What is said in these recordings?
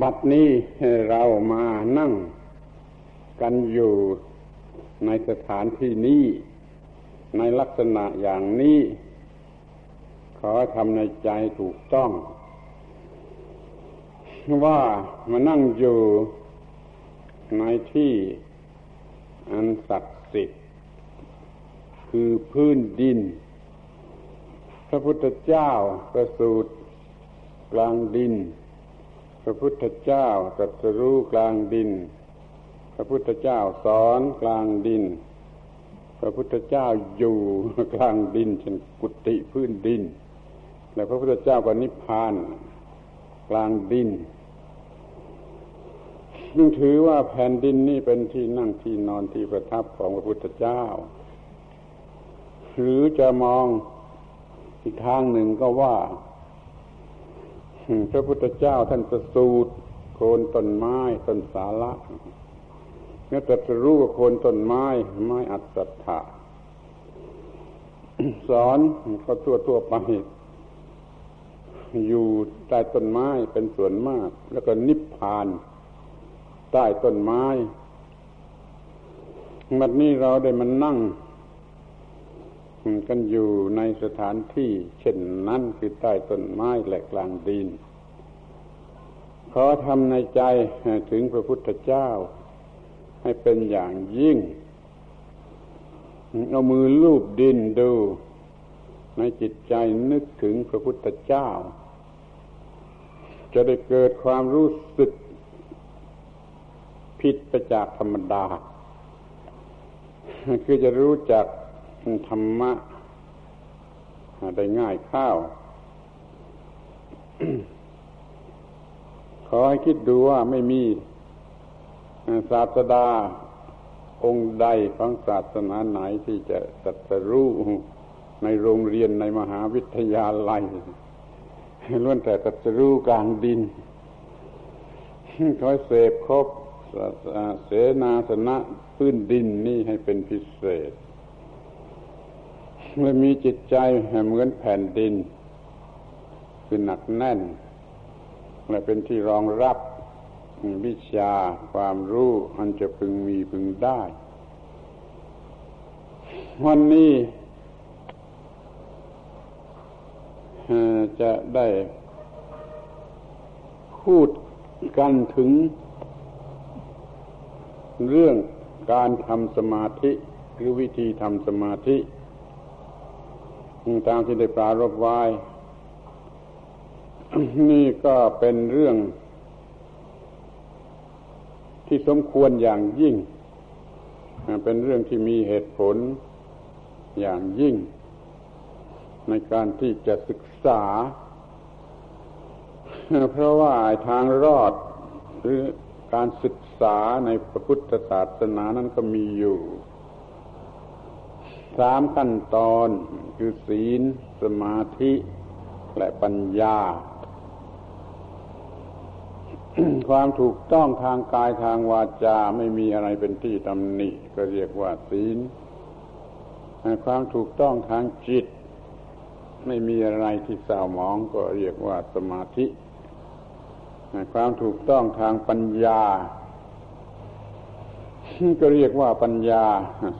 บัดนี้เรามานั่งกันอยู่ในสถานที่นี้ ในลักษณะอย่างนี้ ขอทำในใจถูกต้อง ว่ามานั่งอยู่ในที่อันศักดิ์สิทธิ์คือพื้นดิน พระพุทธเจ้าประสูตรกลางดิน พระพุทธเจ้าตรัสรู้กลางดิน พระพุทธเจ้าสอนกลางดิน พระพุทธเจ้าอยู่กลางดินเช่นกุฏิพื้นดิน และพระพุทธเจ้าก็นิพพานกลางดินจึงถือว่าแผ่นดินนี้เป็นที่นั่งที่นอนที่ประทับของพระพุทธเจ้า หรือจะมองอีกทางหนึ่งก็ว่า พระพุทธเจ้าท่านประสูตรโคนต้นไม้ต้นสาระเมื่อตรัสรู้กับโคนต้นไม้ไม้อัศถะสอนก็ทั่วทั่วไป อยู่ใต้ต้นไม้เป็นส่วนมาก แล้วก็นิพพาน ใต้ต้นไม้บัดนี้เราได้มานั่ง กันอยู่ในสถานที่เช่นนั้นคือใต้ต้นไม้และกลางดิน ขอทำในใจถึงพระพุทธเจ้า ให้เป็นอย่างยิ่ง เอามือลูบดินดู ในจิตใจนึกถึงพระพุทธเจ้า จะได้เกิดความรู้สึกผิดไปจากธรรมดา คือจะรู้จัก ธรรมะได้ง่ายข้าว ขอให้คิดดูว่าไม่มีศาสดาองค์ใดของศาสนาไหนที่จะตัดสรู้ในโรงเรียนในมหาวิทยาลัยล้วนแต่ตัดสรู้กลางดินคอยเสพครบเสนาสนะพื้นดินนี่ให้เป็นพิเศษ เมื่อมีจิตใจเหมือนแผ่นดิน คือหนักแน่น และเป็นที่รองรับวิชาความรู้อันจะพึงมีพึงได้ วันนี้จะได้พูดกันถึงเรื่องการทำสมาธิหรือวิธีทำสมาธิ ตามที่ได้ปรารบไว้ นี่ก็เป็นเรื่อง ที่สมควรอย่างยิ่ง เป็นเรื่องที่มีเหตุผลอย่างยิ่ง ในการที่จะศึกษา เพราะว่าทางรอดหรือการศึกษาในพระพุทธศาสนานั้นก็มีอยู่ สามขั้นตอนคือศีล สมาธิ และปัญญา ความถูกต้องทางกายทางวาจาไม่มีอะไรเป็นที่ตำหนิก็เรียกว่าศีล ความถูกต้องทางจิต ไม่มีอะไรที่เศร้าหมองก็เรียกว่าสมาธิ ความถูกต้องทางปัญญา ก็เรียกว่าปัญญา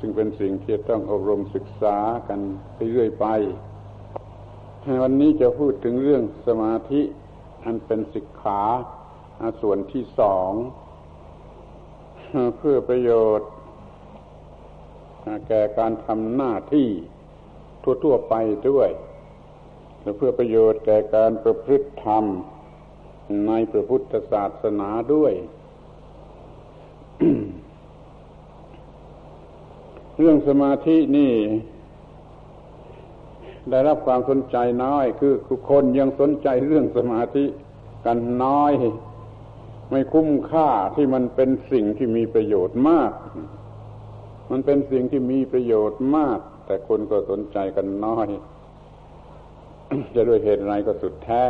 ซึ่งเป็นสิ่งที่ต้องอบรมศึกษากันไปเรื่อยไป วันนี้จะพูดถึงเรื่องสมาธิ อันเป็นสิกขาส่วนที่สอง เพื่อประโยชน์ แก่การทำหน้าที่ทั่ว ๆ ไปด้วย และเพื่อประโยชน์แก่การประพฤติธรรม ในพระพุทธศาสนาด้วย เรื่องสมาธินี่ ได้รับความสนใจน้อย คือคนยังสนใจเรื่องสมาธิกันน้อย ไม่คุ้มค่าที่มันเป็นสิ่งที่มีประโยชน์มาก มันเป็นสิ่งที่มีประโยชน์มาก แต่คนก็สนใจกันน้อย จะด้วยเหตุไรก็สุดแท้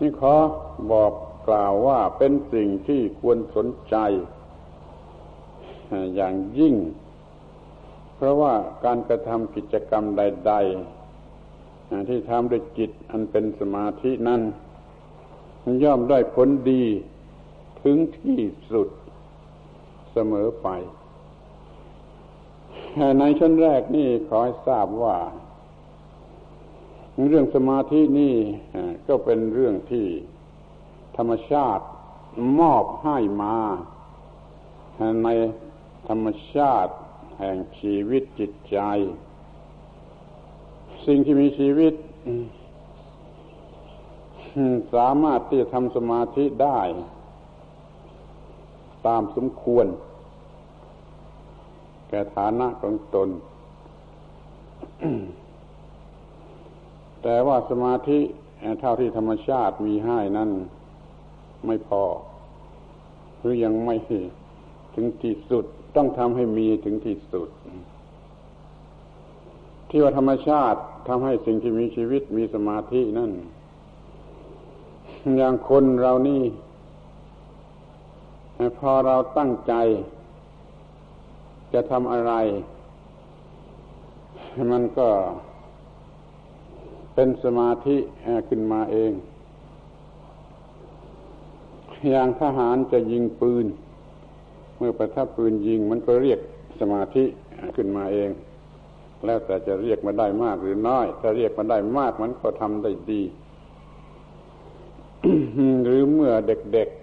นี่ขอบอกกล่าวว่าเป็นสิ่งที่ควรสนใจ อย่างยิ่ง เพราะว่าการกระทำกิจกรรมใด ๆ ที่ทำด้วยจิตอันเป็นสมาธินั้นย่อมได้ผลดีถึงที่สุดเสมอไป ในชั้นแรกนี่ขอให้ทราบว่า เรื่องสมาธินี่ก็เป็นเรื่องที่ธรรมชาติมอบให้มาใน ธรรมชาติแห่งชีวิตจิตใจ สิ่งที่มีชีวิต สามารถที่จะทำสมาธิได้ ตามสมควร แก่ฐานะของตน แต่ว่าสมาธิเท่าที่ธรรมชาติมีให้นั้นไม่พอ หรือยังไม่ถึงที่สุด ต้องทำให้มีถึงที่สุด ที่ว่าธรรมชาติทำให้สิ่งที่มีชีวิตมีสมาธินั่น อย่างคนเรานี่พอเราตั้งใจ จะทำอะไร มันก็เป็นสมาธิขึ้นมาเอง อย่างทหารจะยิงปืน มื่อประทับปืนยิงมันก็เรียกสมาธิขึ้นมาเอง แล้วแต่จะเรียกมาได้มากหรือน้อย ถ้าเรียกมาได้มากมันก็ทำได้ดี หรือเมื่อเด็กๆ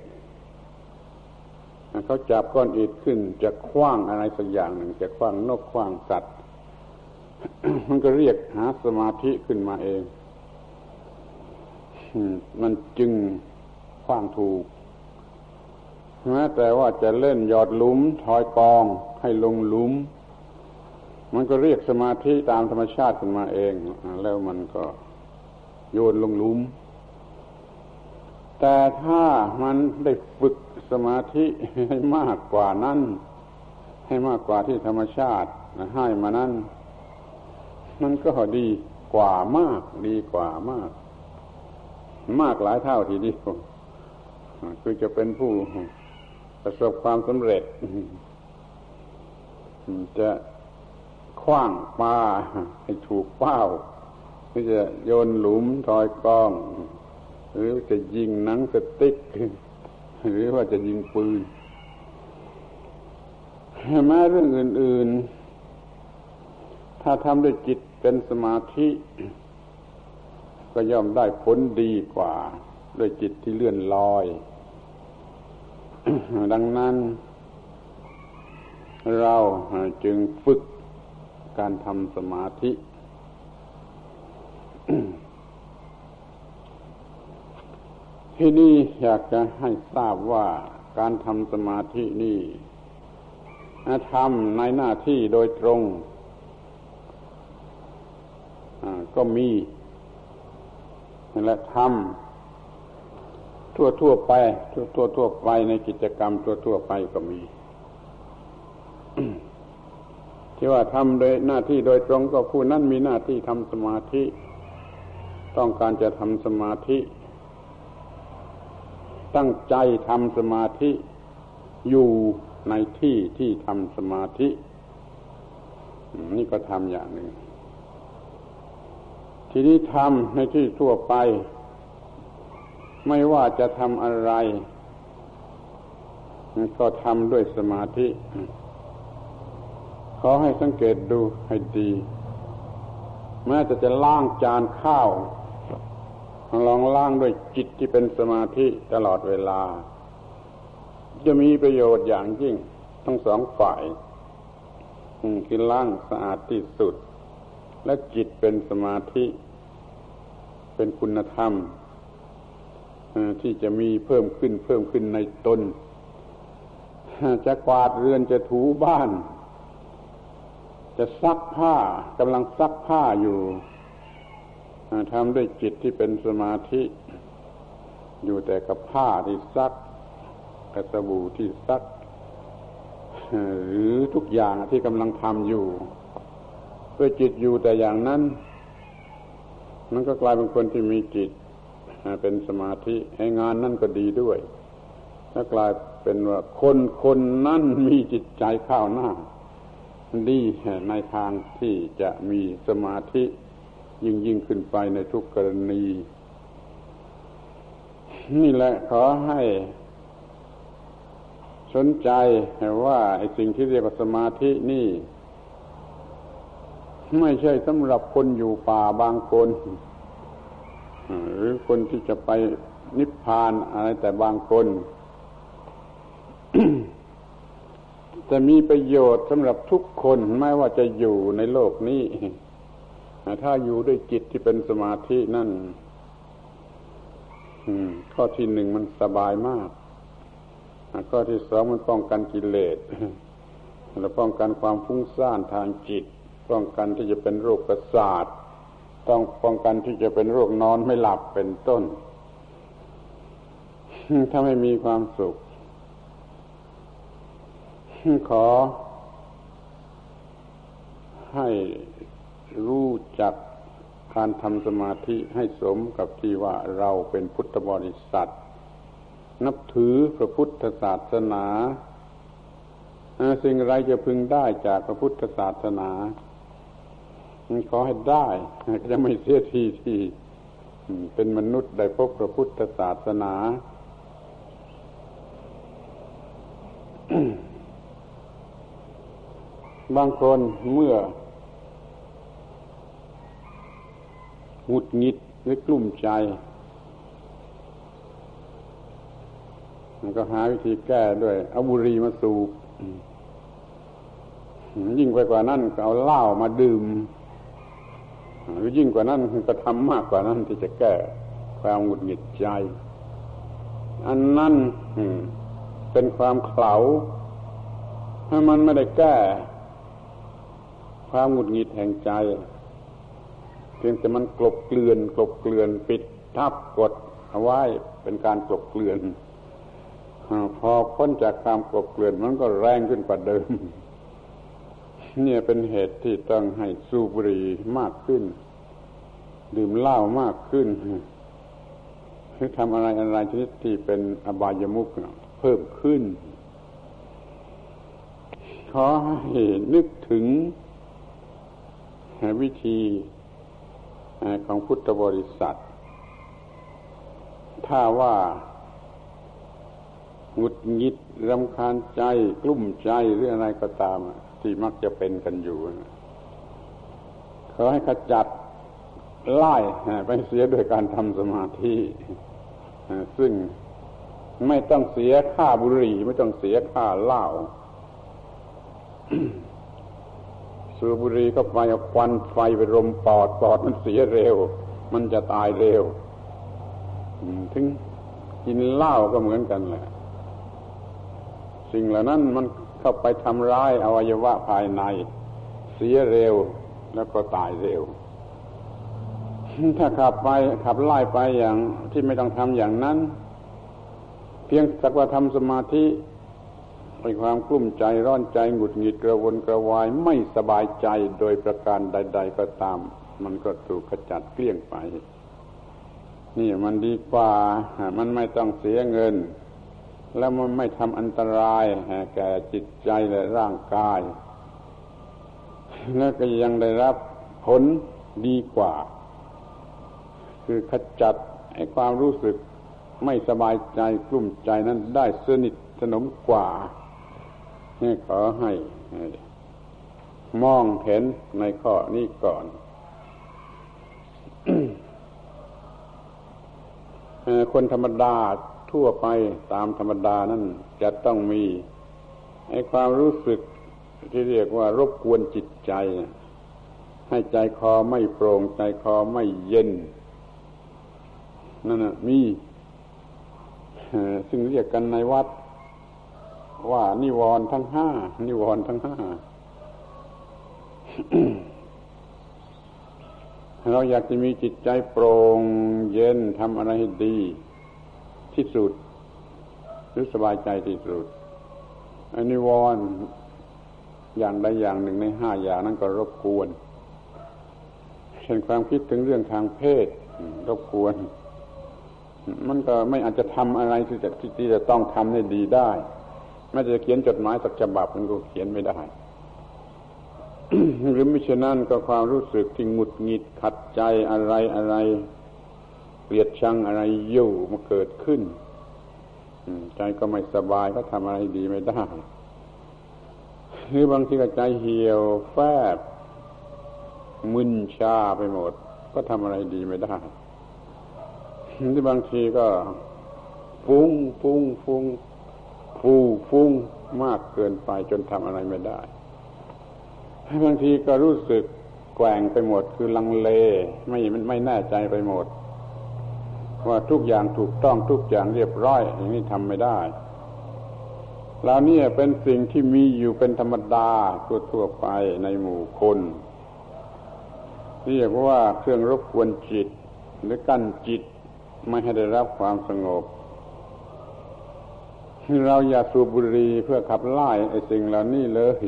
เขาจับก้อนอิฐขึ้น จะคว้างอะไรสักอย่างหนึ่ง จะคว้างนกคว้างสัตว์มันก็เรียกหาสมาธิขึ้นมาเองมันจึงคว้างถูก แม้แต่ว่าจะเล่นหยอดลุมถอยกองให้ลงลุม มันก็เรียกสมาธิตามธรรมชาติขึ้นมาเอง แล้วมันก็โยนลงลุม แต่ถ้ามันได้ฝึกสมาธิให้มากกว่านั้น ให้มากกว่าที่ธรรมชาติให้มานั้นมันก็ดีกว่ามาก ดีกว่ามาก มากหลายเท่าทีเดียวคือจะเป็นผู้ ประสบความสำเร็จ จะคว้างปลาให้ถูกเป้าคือจะโยนหลุมทอยกอง หรือจะยิงหนังสติ๊ก หรือว่าจะยิงปืนแม้เรื่องอื่น ๆ ถ้าทำด้วยจิตเป็นสมาธิ ก็ย่อมได้ผลดีกว่า ด้วยจิตที่เลื่อนลอย ดังนั้น เราจึงฝึกการทำสมาธิ ที่นี่อยากจะให้ทราบว่าการทำสมาธินี่ทำในหน้าที่โดยตรงก็มีและทำ ทั่วทั่วไป ทั่วทั่วทั่วไปในกิจกรรมทั่วทั่วไปก็มี ที่ว่าทำโดยหน้าที่โดยตรงก็ผู้นั้นมีหน้าที่ทำสมาธิ ต้องการจะทำสมาธิ ตั้งใจทำสมาธิ อยู่ในที่ที่ทำสมาธิ นี่ก็ทำอย่างหนึ่งทีนี้ทำในที่ทั่วไป ไม่ว่าจะทำอะไร ก็ทำด้วยสมาธิ ขอให้สังเกตดูให้ดี แม้จะจะล้างจานข้าว ลองล้างด้วยจิตที่เป็นสมาธิตลอดเวลา จะมีประโยชน์อย่างยิ่ง ทั้งสองฝ่ายคือล้างสะอาดที่สุด และจิตเป็นสมาธิ เป็นคุณธรรม ที่จะมีเพิ่มขึ้นเพิ่มขึ้นในตน จะกวาดเรือนจะถูบ้าน จะซักผ้ากำลังซักผ้าอยู่ทำด้วยจิตที่เป็นสมาธิ อยู่แต่กับผ้าที่ซักกับสบู่ที่ซัก หรือทุกอย่างที่กำลังทำอยู่ ด้วยจิตอยู่แต่อย่างนั้นมันก็กลายเป็นคนที่มีจิต เป็นสมาธิให้งานนั่นก็ดีด้วยถ้ากลายเป็นว่าคนคนนั้นมีจิตใจข้าวหน้า ดีในทางที่จะมีสมาธิยิ่งยิ่งขึ้นไปในทุกกรณี นี่แหละขอให้สนใจว่าไอ้สิ่งที่เรียกว่าสมาธินี่ ไม่ใช่สำหรับคนอยู่ป่าบางคน หรือคนที่จะไปนิพพานอะไรแต่บางคนจะมีประโยชน์สำหรับทุกคนไม่ว่าจะอยู่ในโลกนี้ ถ้าอยู่ด้วยจิตที่เป็นสมาธินั่นข้อที่หนึ่งมันสบายมาก ข้อที่สองมันป้องกันกิเลสและป้องกันความฟุ้งซ่านทางจิต ป้องกันที่จะเป็นโรคประสาท ต้องป้องกันที่จะเป็นโรคนอนไม่หลับเป็นต้น ถ้าไม่มีความสุข ขอ ให้รู้จักการทำสมาธิให้สมกับที่ว่าเราเป็นพุทธบริษัท นับถือพระพุทธศาสนาสิ่งไรจะพึงได้จากพระพุทธศาสนา ขอให้ได้จะไม่เสียทีทีเป็นมนุษย์ได้พบพระพุทธศาสนาบางคนเมื่อหงุดหงิดหรือกลุ่มใจมันก็หาวิธีแก้ด้วยเอาบุหรี่มาสูบยิ่งไปกว่านั้นก็เอาเหล้ามาดื่ม หรือยิ่งกว่านั้นก็ทำมากกว่านั้นที่จะแก้ความหงุดหงิดใจ อันนั้นเป็นความเข่าถ้ามันไม่ได้แก้ ความหงุดหงิดแห่งใจเพียงแต่มันกลบเกลื่อนกลบเกลื่อนปิดทับกดเอาไว้เป็นการกลบเกลื่อนพอพ้นจากความกลบเกลื่อนมันก็แรงขึ้นกว่าเดิม เนี่ยเป็นเหตุที่ต้องให้สูบบุหรี่มากขึ้น ดื่มเหล้ามากขึ้นหรือทำอะไรอะไรชนิดที่เป็นอบายมุขเพิ่มขึ้น ขอให้นึกถึงวิธีของพุทธบริษัท ถ้าว่าหงุดหงิดรำคาญใจกลุ้มใจหรืออะไรก็ตาม ที่มักจะเป็นกันอยู่ขอให้ขจัดไล่ไปเสียโดยการทำสมาธิซึ่งไม่ต้องเสียค่าบุหรี่ ไม่ต้องเสียค่าเหล้าสูบบุหรี่ก็ไปเอาควันไฟไปรมปอดปอดมันเสียเร็ว มันจะตายเร็วถึงกินเหล้าก็เหมือนกันแหละ สิ่งเหล่านั้นมัน เข้าไปทำร้ายอวัยวะภายใน เสียเร็วแล้วก็ตายเร็ว ถ้าขับไปขับไล่ไปอย่างที่ไม่ต้องทำอย่างนั้น เพียงสักว่าทำสมาธิมีความกลุ้มใจร้อนใจหงุดหงิดกระวนกระวายไม่สบายใจโดยประการใด ๆ ก็ตาม มันก็ถูกขจัดเกลี้ยงไป นี่มันดีกว่า มันไม่ต้องเสียเงิน แล้วมันไม่ทำอันตรายแก่จิตใจและร่างกาย แล้วก็ยังได้รับผลดีกว่า คือขจัดไอ้ความรู้สึกไม่สบายใจกลุ้มใจนั้นได้สนิทสนมกว่านี่ขอให้ มองเห็นในข้อนี้ก่อนคนธรรมดา ทั่วไปตามธรรมดานั้นจะต้องมีไอ้ความรู้สึกที่เรียกว่ารบกวนจิตใจ ให้ใจคอไม่โปร่งใจคอไม่เย็น นั่นนะมีซึ่งเรียกกันในวัด ว่านิวรณ์ทั้งห้านิวรณ์ทั้งห้าเราอยากจะมีจิตใจโปร่งเย็นทำอะไรให้ดี ที่สุด หรือสบายใจที่สุดอันนิวรณ์อย่างใดอย่างหนึ่งในห้าอย่างนั้นก็รบกวนเช่นความคิดถึงเรื่องทางเพศ รบกวน มันก็ไม่อาจจะทำอะไรที่จะที่จะต้องทำให้ดีได้แม้จะเขียนจดหมายสักฉบับมันก็เขียนไม่ได้ หรือไม่เช่นนั้นก็ความรู้สึกที่หงุดหงิดขัดใจอะไรอะไร เกลียดชังอะไรอยู่มาเกิดขึ้นใจก็ไม่สบายก็ทำอะไรดีไม่ได้หรือบางทีก็ใจเหี่ยวแฟบมึนชาไปหมด ก็ทำอะไรดีไม่ได้หรือบางทีก็ ฟุ้งฟุ้งฟุ้งฟูฟุ้งมากเกินไปจนทำอะไรไม่ได้บางทีก็รู้สึกแกว่งไปหมดคือลังเล ไม่ไม่แน่ใจไปหมด ว่าทุกอย่างถูกต้องทุกอย่างเรียบร้อยอย่างนี้ทำไม่ได้เหล่านี้เป็นสิ่งที่มีอยู่เป็นธรรมดาทั่วๆไปในหมู่คนเรียกว่าเครื่องรบกวนจิต หรือกั้นจิตไม่ให้ได้รับความสงบ เราอย่าสูบบุหรี่เพื่อขับไล่ไอ้สิ่งเหล่านี้เลย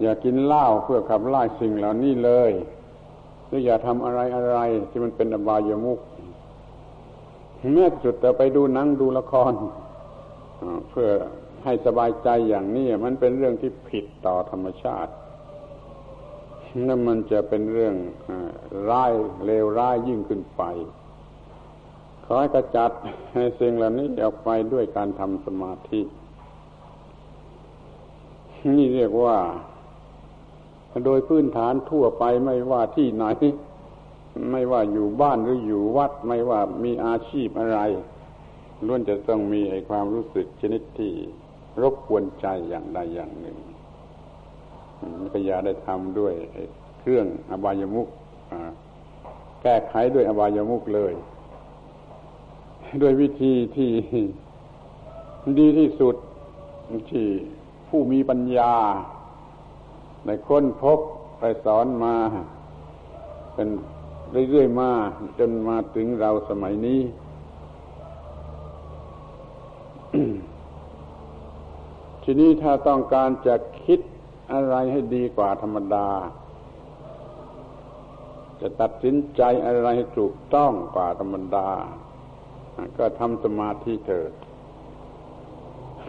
อย่ากินเหล้าเพื่อขับไล่สิ่งเหล่านี้เลยหรืออย่าทำอะไรอะไรที่มันเป็นอบายามุข แม้สุดแต่ไปดูหนังดูละครเพื่อให้สบายใจอย่างนี้มันเป็นเรื่องที่ผิดต่อธรรมชาตินั่นมันจะเป็นเรื่องร้ายเลวร้ายยิ่งขึ้นไป ขอให้กระจัดให้สิ่งเหล่านี้ออกไปด้วยการทำสมาธิ นี่เรียกว่า โดยพื้นฐานทั่วไปไม่ว่าที่ไหน ไม่ว่าอยู่บ้านหรืออยู่วัด ไม่ว่ามีอาชีพอะไรล้วนจะต้องมีไอ้ความรู้สึกชนิดที่รบกวนใจอย่างใดอย่างหนึ่งก็อย่าได้ทำด้วยเครื่องอบายมุกแก้ไขด้วยอบายมุกเลย ด้วยวิธีที่ดีที่สุดที่ผู้มีปัญญาในค้นพบไปสอนมาเป็น เรื่อยๆมาจนมาถึงเราสมัยนี้ ทีนี้ถ้าต้องการจะคิดอะไรให้ดีกว่าธรรมดา จะตัดสินใจอะไรให้ถูกต้องกว่าธรรมดา ก็ทำสมาธิเถิด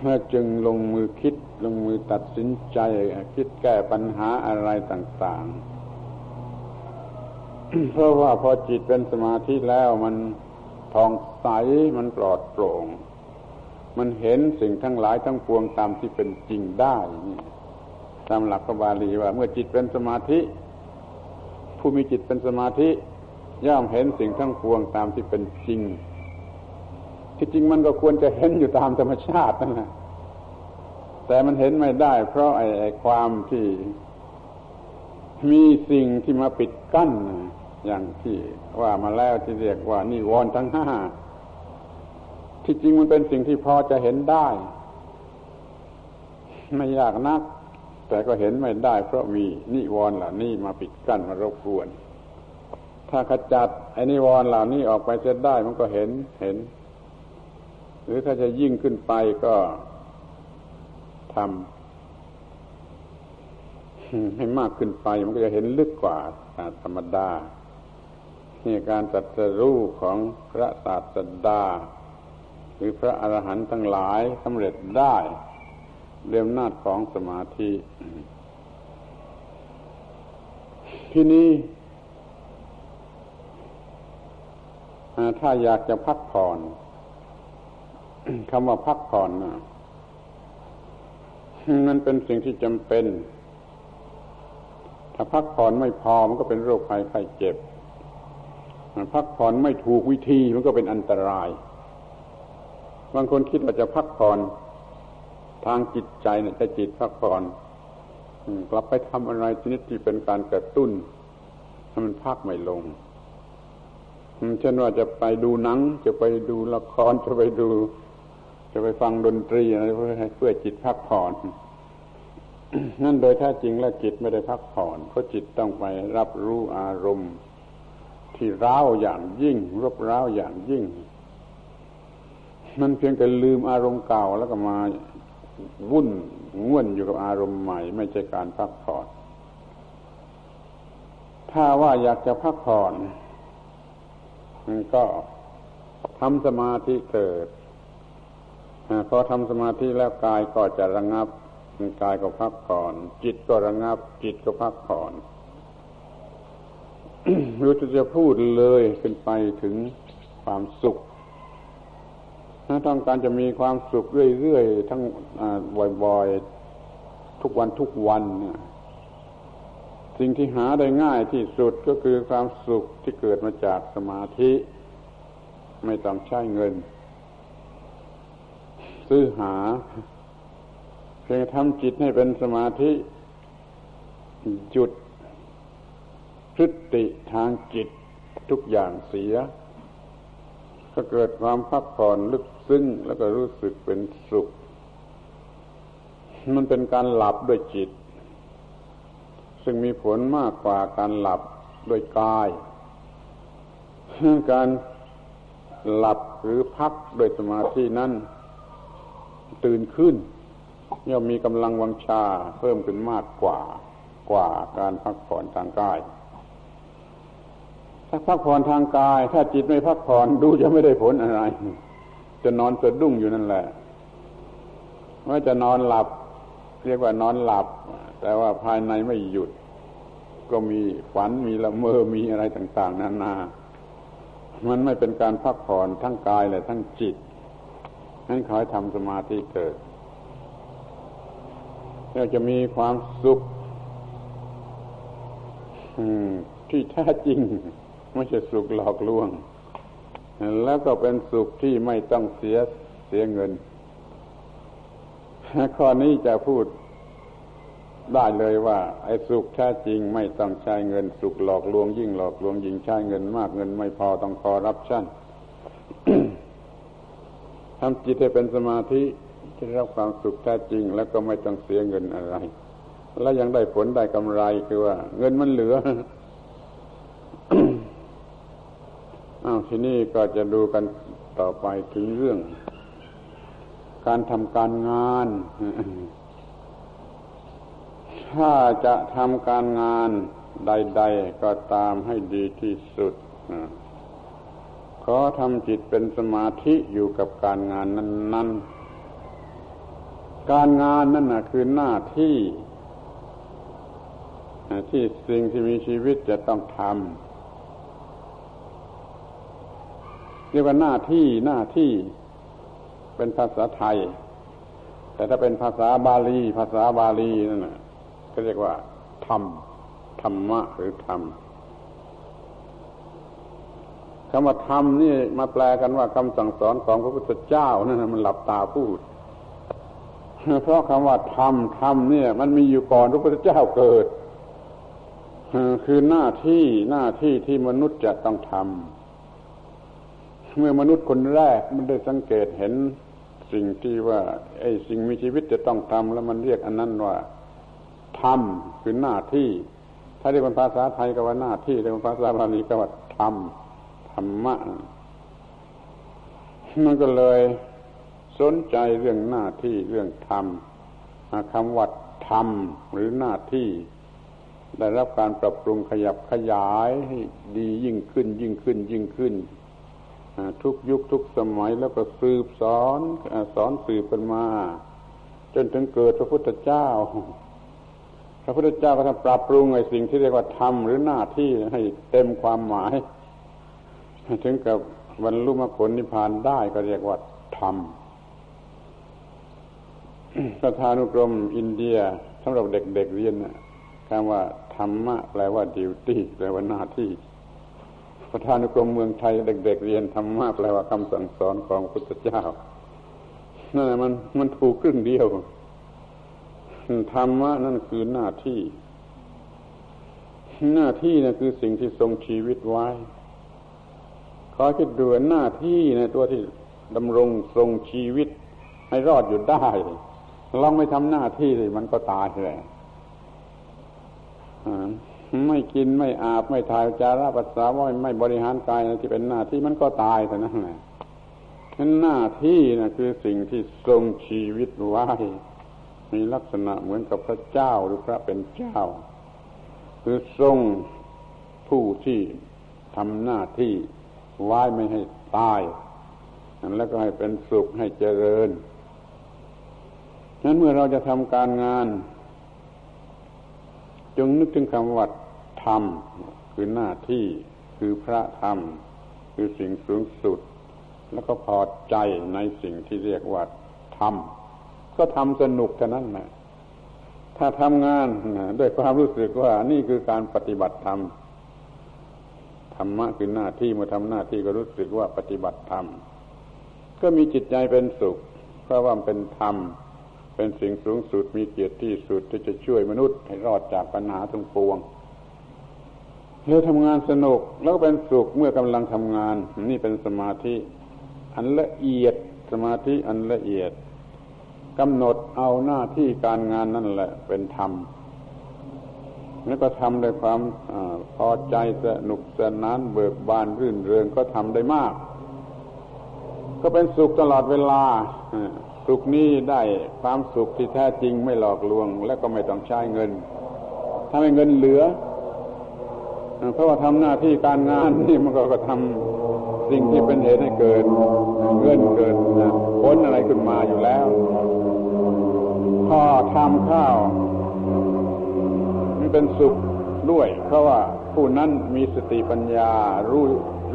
แล้วจึงลงมือคิดลงมือตัดสินใจ คิดแก้ปัญหาอะไรต่าง ๆ เพราะว่าพอจิตเป็นสมาธิแล้วมันทองใสมันปลอดโปร่ง มันเห็นสิ่งทั้งหลายทั้งปวงตามที่เป็นจริงได้ตามหลักพระบาลีว่า เมื่อจิตเป็นสมาธิ ผู้มีจิตเป็นสมาธิ ย่อมเห็นสิ่งทั้งปวงตามที่เป็นจริง ที่จริงมันก็ควรจะเห็นอยู่ตามธรรมชาตินั่นแหละแต่มันเห็นไม่ได้ เพราะไอ้ความที่มีสิ่งที่มาปิดกั้น อย่างที่ว่ามาแล้วที่เรียกว่านี่วอนทั้งห้าที่จริงมันเป็นสิ่งที่พอจะเห็นได้ ไม่ยากนัก แต่ก็เห็นไม่ได้ เพราะมีนิวรณ์เหล่านี้มาปิดกั้นมารบกวน ถ้าขจัดไอ้นิวรณ์เหล่านี้ออกไปจะได้มันก็เห็นเห็น หรือถ้าจะยิ่งขึ้นไปก็ทำให้มากขึ้นไปมันก็จะเห็นลึกกว่าธรรมดา นี่การตัดสรู้ของพระศาสดา หรือพระอรหันต์ทั้งหลายสำเร็จได้เรื่องนาจของสมาธิ ที่นี้ถ้าอยากจะพักผ่อนคำว่าพักผ่อนนะมันเป็นสิ่งที่จำเป็น ถ้าพักผ่อนไม่พอมันก็เป็นโรคภัยไข้เจ็บ พักผ่อนไม่ถูกวิธีมันก็เป็นอันตราย บางคนคิดว่าจะพักผ่อนทางจิตใจเนี่ยจะจิตพักผ่อนกลับไปทำอะไรชนิดที่เป็นการกระตุ้นให้มันพักไม่ลงเช่นว่าจะไปดูหนัง จะไปดูละครจะไปดู จะไปฟังดนตรีอะไรเพื่อให้เพื่อจิตพักผ่อนนั่นโดยแท้จริงแล้วจิตไม่ได้พักผ่อนเพราะจิตต้องไปรับรู้อารมณ์ ที่ร้าวอย่างยิ่ง รบร้าวอย่างยิ่ง มันเพียงแต่ลืมอารมณ์เก่าแล้วก็มาวุ่นง่วนอยู่กับอารมณ์ใหม่ ไม่ใช่การพักผ่อนถ้าว่าอยากจะพักผ่อนก็ทำสมาธิเกิดพอทำสมาธิแล้วกายก็จะระงับกายก็พักผ่อน จิตก็ระงับ จิตก็พักผ่อน รู้จะพูดเลยขึ้นไปถึงความสุขถ้าต้องการจะมีความสุขเรื่อยๆทั้งบ่อยๆ ทุกวันทุกวันสิ่งที่หาได้ง่ายที่สุดก็คือความสุขที่เกิดมาจากสมาธิ ไม่ต้องใช้เงิน ซื้อหา เพียงทำจิตให้เป็นสมาธิ หยุด พฤติทางจิตทุกอย่างเสีย ก็เกิดความพักผ่อนลึกซึ้งแล้วก็รู้สึกเป็นสุข มันเป็นการหลับด้วยจิต ซึ่งมีผลมากกว่าการหลับด้วยกาย การหลับหรือพักโดยสมาธินั้นตื่นขึ้นย่อมมีกำลังวังชาเพิ่มขึ้นมากกว่ากว่าการพักผ่อนทางกาย ถ้าพักผ่อนทางกาย ถ้าจิตไม่พักผ่อนดูจะไม่ได้ผลอะไร จะนอนสะดุ้งอยู่นั่นแหละว่าจะนอนหลับ เรียกว่านอนหลับ แต่ว่าภายในไม่หยุด ก็มีฝันมีละเมอมีอะไรต่าง ๆ นานา มันไม่เป็นการพักผ่อนทั้งกายและทั้งจิตนั้นขอให้ทำสมาธิเกิดเราจะมีความสุขที่แท้จริง ไม่ใช่สุขหลอกลวง แล้วก็เป็นสุขที่ไม่ต้องเสียเสียเงิน ข้อนี้จะพูดได้เลยว่า ไอ้สุขแท้จริงไม่ต้องใช้เงิน สุขหลอกลวง ยิ่งหลอกลวงยิ่งใช้เงินมากเงินไม่พอต้องคอรับชั่นทำจิตให้เป็นสมาธิจะได้รับความสุขแท้จริง แล้วก็ไม่ต้องเสียเงินอะไร แล้วยังได้ผลได้กำไรคือว่า เงินมันเหลืออ้าว ทีนี้ก็จะดูกันต่อไปถึงเรื่อง การทำการงาน ถ้าจะทำการงานใด ๆ ก็ตามให้ดีที่สุดขอทำจิตเป็นสมาธิอยู่กับการงานนั้น ๆ การงานนั่นนะคือหน้าที่ที่สิ่งที่มีชีวิตจะต้องทำ เรียกว่าหน้าที่หน้าที่เป็นภาษาไทย แต่ถ้าเป็นภาษาบาลี ภาษาบาลีนั่นก็เรียกว่าธรรมธรรมะหรือธรรมคำว่าธรรมนี่มาแปลกันว่าคำสั่งสอนของพระพุทธเจ้านั่นมันหลับตาพูด เพราะคำว่าธรรมธรรมเนี่ย มันมีอยู่ก่อนพระพุทธเจ้าเกิดคือหน้าที่หน้าที่ที่มนุษย์จะต้องทำ เมื่อมนุษย์คนแรกมันได้สังเกตเห็นสิ่งที่ว่า ไอ้สิ่งมีชีวิตจะต้องทำแล้วมันเรียกอันนั้นว่าทำคือหน้าที่ ถ้าเรียกเป็นภาษาไทยก็ว่าหน้าที่เรียกเป็นภาษาบาลีก็ว่าธรรมธรรมะมันก็เลยสนใจเรื่องหน้าที่เรื่องธรรมคำว่าธรรมหรือหน้าที่ ได้รับการปรับปรุงขยับขยายให้ดียิ่งขึ้นยิ่งขึ้นยิ่งขึ้น ทุกยุคทุกสมัยแล้วก็สืบสอนสอนสืบกันมา จนถึงเกิดพระพุทธเจ้า พระพุทธเจ้าก็ทำปรับปรุงไอ้สิ่งที่เรียกว่าธรรมหรือหน้าที่ให้เต็มความหมาย ถึงกับบรรลุมรรคผลนิพพานได้ก็เรียกว่าธรรมประธานุกรมอินเดียสำหรับเด็กๆเเรียนคำว่าธรรมะแปลว่าดิวตี้แปลว่าหน้าที่ ประธานุกรมเมืองไทยเด็ก ๆ เรียนธรรมะแปลว่าคำสั่งสอนของพระพุทธเจ้านั่นแหละมันมันถูกครึ่งเดียวธรรมะนั่นคือหน้าที่ หน้าที่นะคือสิ่งที่ทรงชีวิตไว้ขอคิดดูหน้าที่ในตัวที่ดำรงทรงชีวิต ให้รอดอยู่ได้ลองไม่ทำหน้าที่เลยมันก็ตายเลย ไม่กินไม่อาบไม่ถ่ายจาระปัสสาวะไม่บริหารกายที่เป็นหน้าที่มันก็ตายแต่นั่นแหละนั้นหน้าที่นะคือสิ่งที่ทรงชีวิตไว้มีลักษณะเหมือนกับพระเจ้าหรือพระเป็นเจ้า คือทรงผู้ที่ทำหน้าที่ไว้ไม่ให้ตายแล้วก็ให้เป็นสุขให้เจริญนั้นเมื่อเราจะทำการงาน จงนึกถึงคำว่าธรรม คือหน้าที่คือพระธรรม คือสิ่งสูงสุด แล้วก็พอใจในสิ่งที่เรียกว่าทำก็ทำสนุกเท่านั้นแหละถ้าทำงานด้วยความรู้สึกว่านี่คือการปฏิบัติธรรมธรรมะคือหน้าที่เมื่อทำหน้าที่ก็รู้สึกว่าปฏิบัติธรรม ก็มีจิตใจเป็นสุข เพราะว่าเป็นธรรม เป็นสิ่งสูงสุดมีเกียรติที่สุดที่จะช่วยมนุษย์ให้รอดจากปัญหาทั้งปวงเราทำงานสนุกแล้วก็เป็นสุขเมื่อกำลังทำงาน นี่เป็นสมาธิ อันละเอียดสมาธิอันละเอียดกำหนดเอาหน้าที่การงานนั่นแหละเป็นธรรมแล้วก็ทำด้วยความอพอใจสนุกสนานเบิกบานรื่นเริงก็ทำได้มาก ก็เป็นสุขตลอดเวลา สุขนี้ได้ความสุขที่แท้จริงไม่หลอกลวง และก็ไม่ต้องใช้เงินถ้าไม่เงินเหลือ เพราะว่าทำหน้าที่การงานนี่มันก็ทำสิ่งที่เป็นเหตุให้เกิดเงินเกิดผลอะไรขึ้นมาอยู่แล้วพอทำข้าวมันเป็นสุขด้วย เพราะว่าผู้นั้นมีสติปัญญารู้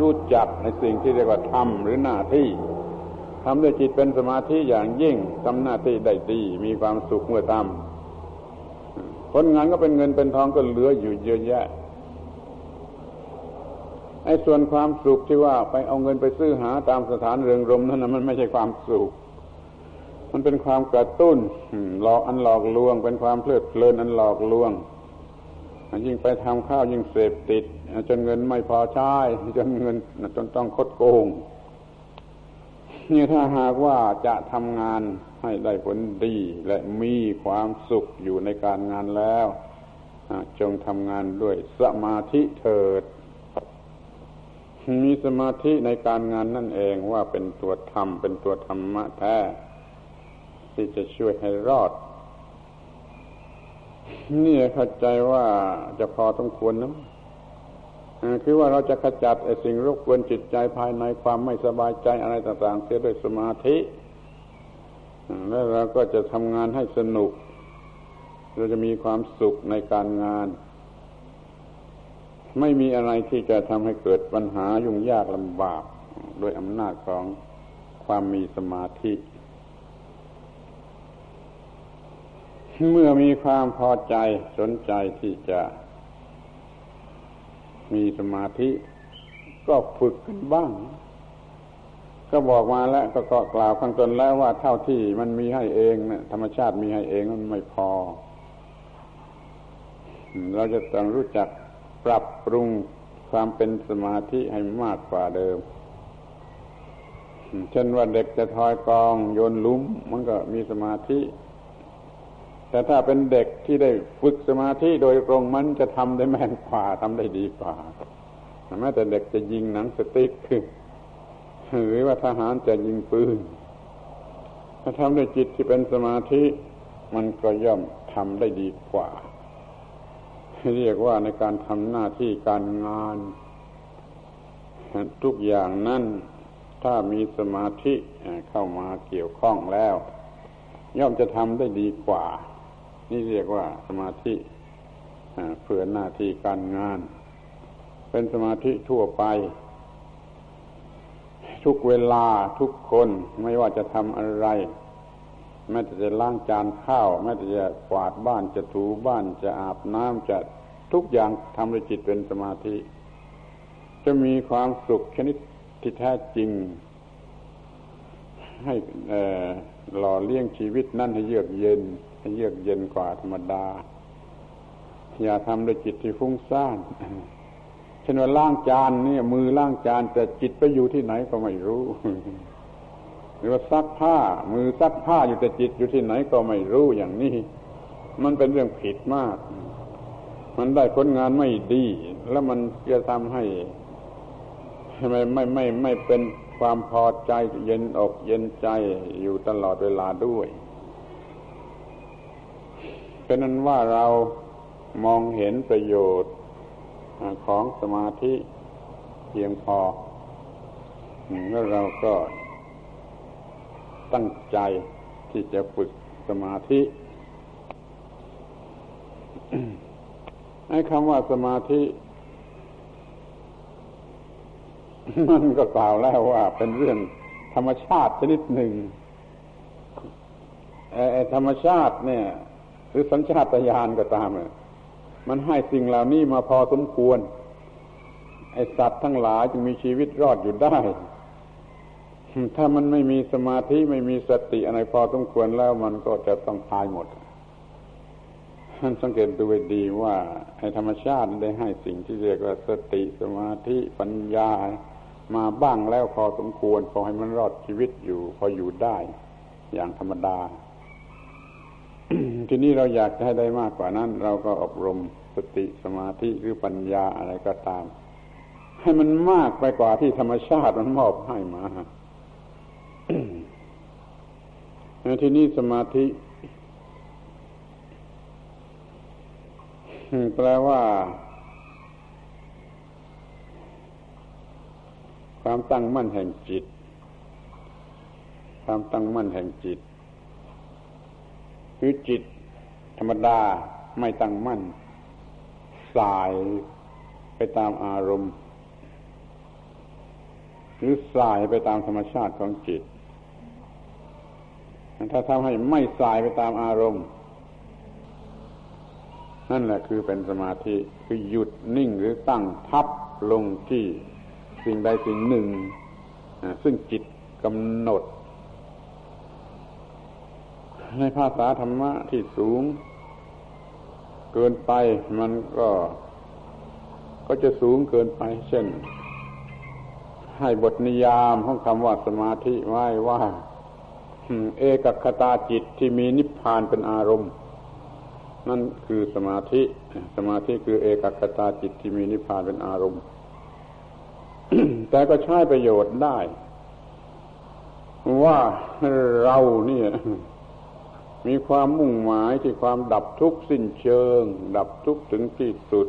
รู้จักในสิ่งที่เรียกว่าทำหรือหน้าที่ ทำด้วยจิตเป็นสมาธิอย่างยิ่งทำหน้าที่ได้ดี มีความสุขเมื่อทำผลงานก็เป็นเงินเป็นทองก็เหลืออยู่เยอะแยะไอ้ส่วนความสุขที่ว่าไปเอาเงินไปซื้อหาตามสถานเริงรมนั้นนะมันไม่ใช่ความสุข มันเป็นความกระตุ้นหลอกอันหลอกลวง เป็นความเพลิดเพลินอันหลอกลวงยิ่งไปทำข้าวยิ่งเสพติดจนเงินไม่พอใช้จนเงินจนต้องคดโกง นี่ถ้าหากว่าจะทำงานให้ได้ผลดีและมีความสุขอยู่ในการงานแล้ว จงทำงานด้วยสมาธิเถิด มีสมาธิในการงานนั่นเองว่าเป็นตัวธรรม เป็นตัวธรรมะแท้ ที่จะช่วยให้รอด นี่เข้าใจว่าจะพอต้องควรนะ คือว่าเราจะขจัดไอ้สิ่งรบกวนจิตใจภายในความไม่สบายใจอะไรต่างๆเสียด้วยสมาธิแล้วเราก็จะทำงานให้สนุก เราจะมีความสุขในการงาน ไม่มีอะไรที่จะทำให้เกิดปัญหายุ่งยากลำบากโดยอำนาจของความมีสมาธิ เมื่อมีความพอใจสนใจที่จะ มีสมาธิ ก็ฝึกกันบ้าง ก็บอกมาแล้ว ก็กล่าวข้างต้นแล้วว่าเท่าที่มันมีให้เองนะธรรมชาติมีให้เองมันไม่พอ เราจะต้องรู้จักปรับปรุงความเป็นสมาธิให้มากกว่าเดิมเช่นว่าเด็กจะทอยกองโยนลุ้ม มันก็มีสมาธิ แต่ถ้าเป็นเด็กที่ได้ฝึกสมาธิโดยตรงมันจะทำได้แม่นกว่าทำได้ดีกว่าแม้แต่เด็กจะยิงหนังสติ๊กหรือว่าทหารจะยิงปืน ถ้าทำด้วยจิตที่เป็นสมาธิ มันก็ย่อมทำได้ดีกว่า เรียกว่าในการทำหน้าที่การงาน ทุกอย่างนั่นถ้ามีสมาธิเข้ามาเกี่ยวข้องแล้ว ย่อมจะทำได้ดีกว่า นี่เรียกว่าสมาธิเพื่อหน้าที่การงาน เป็นสมาธิทั่วไป ทุกเวลาทุกคนไม่ว่าจะทำอะไรแม้แต่จะล้างจานข้าวแม้แต่จะกวาดบ้านจะถูบ้านจะอาบน้ำจะทุกอย่างทำด้วยจิตเป็นสมาธิ จะมีความสุขชนิดที่แท้จริง ให้หล่อเลี้ยงชีวิตนั่นให้เยือกเย็น เยือกเย็นกว่าธรรมดา อย่าทำด้วยจิตที่ฟุ้งซ่านเช่นว่าล้างจานนี่มือล้างจาน แต่จิตไปอยู่ที่ไหนก็ไม่รู้ หรือว่าซักผ้า มือซักผ้าอยู่แต่จิตอยู่ที่ไหนก็ไม่รู้อย่างนี้มันเป็นเรื่องผิดมาก มันได้ผลงานไม่ดี แล้วมันจะทำให้ไม่ไม่ไม่ไม่เป็นความพอใจเย็นอกเย็นใจอยู่ตลอดเวลาด้วย เป็นนั้นว่าเรามองเห็นประโยชน์ของสมาธิเพียงพอ แล้วเราก็ตั้งใจที่จะฝึกสมาธิไอ้คำว่าสมาธิ มันก็กล่าวแล้วว่าเป็นเรื่องธรรมชาติชนิดหนึ่งธรรมชาติเนี่ย รือสัญชาตญาณก็ตามมันให้สิ่งเหล่านี้มาพอสมควร ไอสัตว์ทั้งหลายจึงมีชีวิตรอดอยู่ได้ ถ้ามันไม่มีสมาธิไม่มีสติอะไรพอสมควรแล้วมันก็จะต้องตายหมดท่านสังเกตดูดีว่าไอธรรมชาติได้ให้สิ่งที่เรียกว่าสติสมาธิปัญญามาบ้างแล้วพอสมควรพอให้มันรอดชีวิตอยู่ พออยู่ได้ อย่างธรรมดา ทีนี้เราอยากจะให้ได้มากกว่านั้น เราก็อบรมสติสมาธิหรือปัญญาอะไรก็ตาม ให้มันมากไปกว่าที่ธรรมชาติมันมอบให้มาทีนี้สมาธิแปลว่า ความตั้งมั่นแห่งจิต ความตั้งมั่นแห่งจิต คือจิตธรรมดาไม่ตั้งมั่น สายไปตามอารมณ์ หรือสายไปตามธรรมชาติของจิต ถ้าทำให้ไม่สายไปตามอารมณ์ นั่นแหละคือเป็นสมาธิคือหยุดนิ่งหรือตั้งทับลงที่สิ่งใดสิ่งหนึ่ง ซึ่งจิตกำหนด ในภาษาธรรมะที่สูง เกินไปมันก็ ก็จะสูงเกินไป เช่น ให้บทนิยามของคำว่าสมาธิไว้ว่า เอกคตาจิตที่มีนิพพานเป็นอารมณ์ นั่นคือสมาธิ สมาธิคือเอกคตาจิตที่มีนิพพานเป็นอารมณ์ แต่ก็ใช้ประโยชน์ได้ ว่าเราเนี่ย มีความมุ่งหมายที่ความดับทุกข์สิ้นเชิง ดับทุกข์ถึงที่สุด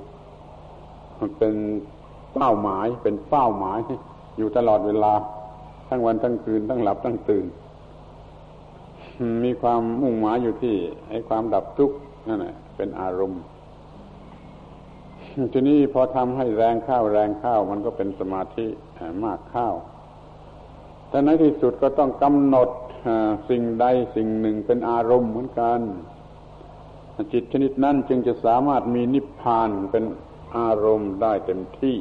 มันเป็นเป้าหมายเป็นเป้าหมาย อยู่ตลอดเวลา ทั้งวันทั้งคืนทั้งหลับทั้งตื่น มีความมุ่งหมายอยู่ที่ไอ้ความดับทุกข์นั่นแหละเป็นอารมณ์ทีนี้พอทำให้แรงข้าวแรงข้าวมันก็เป็นสมาธิมากข้าว แต่ในที่สุดก็ต้องกำหนดสิ่งใดสิ่งหนึ่งเป็นอารมณ์เหมือนกัน จิตชนิดนั้นจึงจะสามารถมีนิพพานเป็นอารมณ์ได้เต็มที่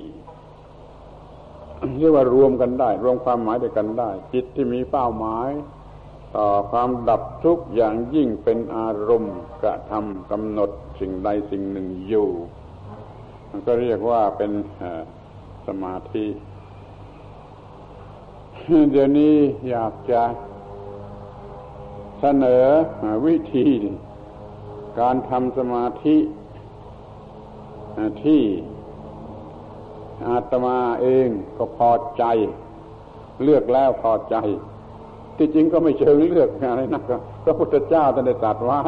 เรียกว่ารวมกันได้ รวมความหมายด้วยกันได้ จิตที่มีเป้าหมาย ต่อความดับทุกข์อย่างยิ่งเป็นอารมณ์กระทำกำหนดสิ่งใดสิ่งหนึ่งอยู่ มันก็เรียกว่าเป็นสมาธิ เดี๋ยวนี้อยากจะเสนอวิธี การทำสมาธิที่อาตมาเองก็พอใจ เลือกแล้วพอใจ ที่จริงก็ไม่เชิงเลือกอะไรนักพระพุทธเจ้าท่านได้ตรัสไว้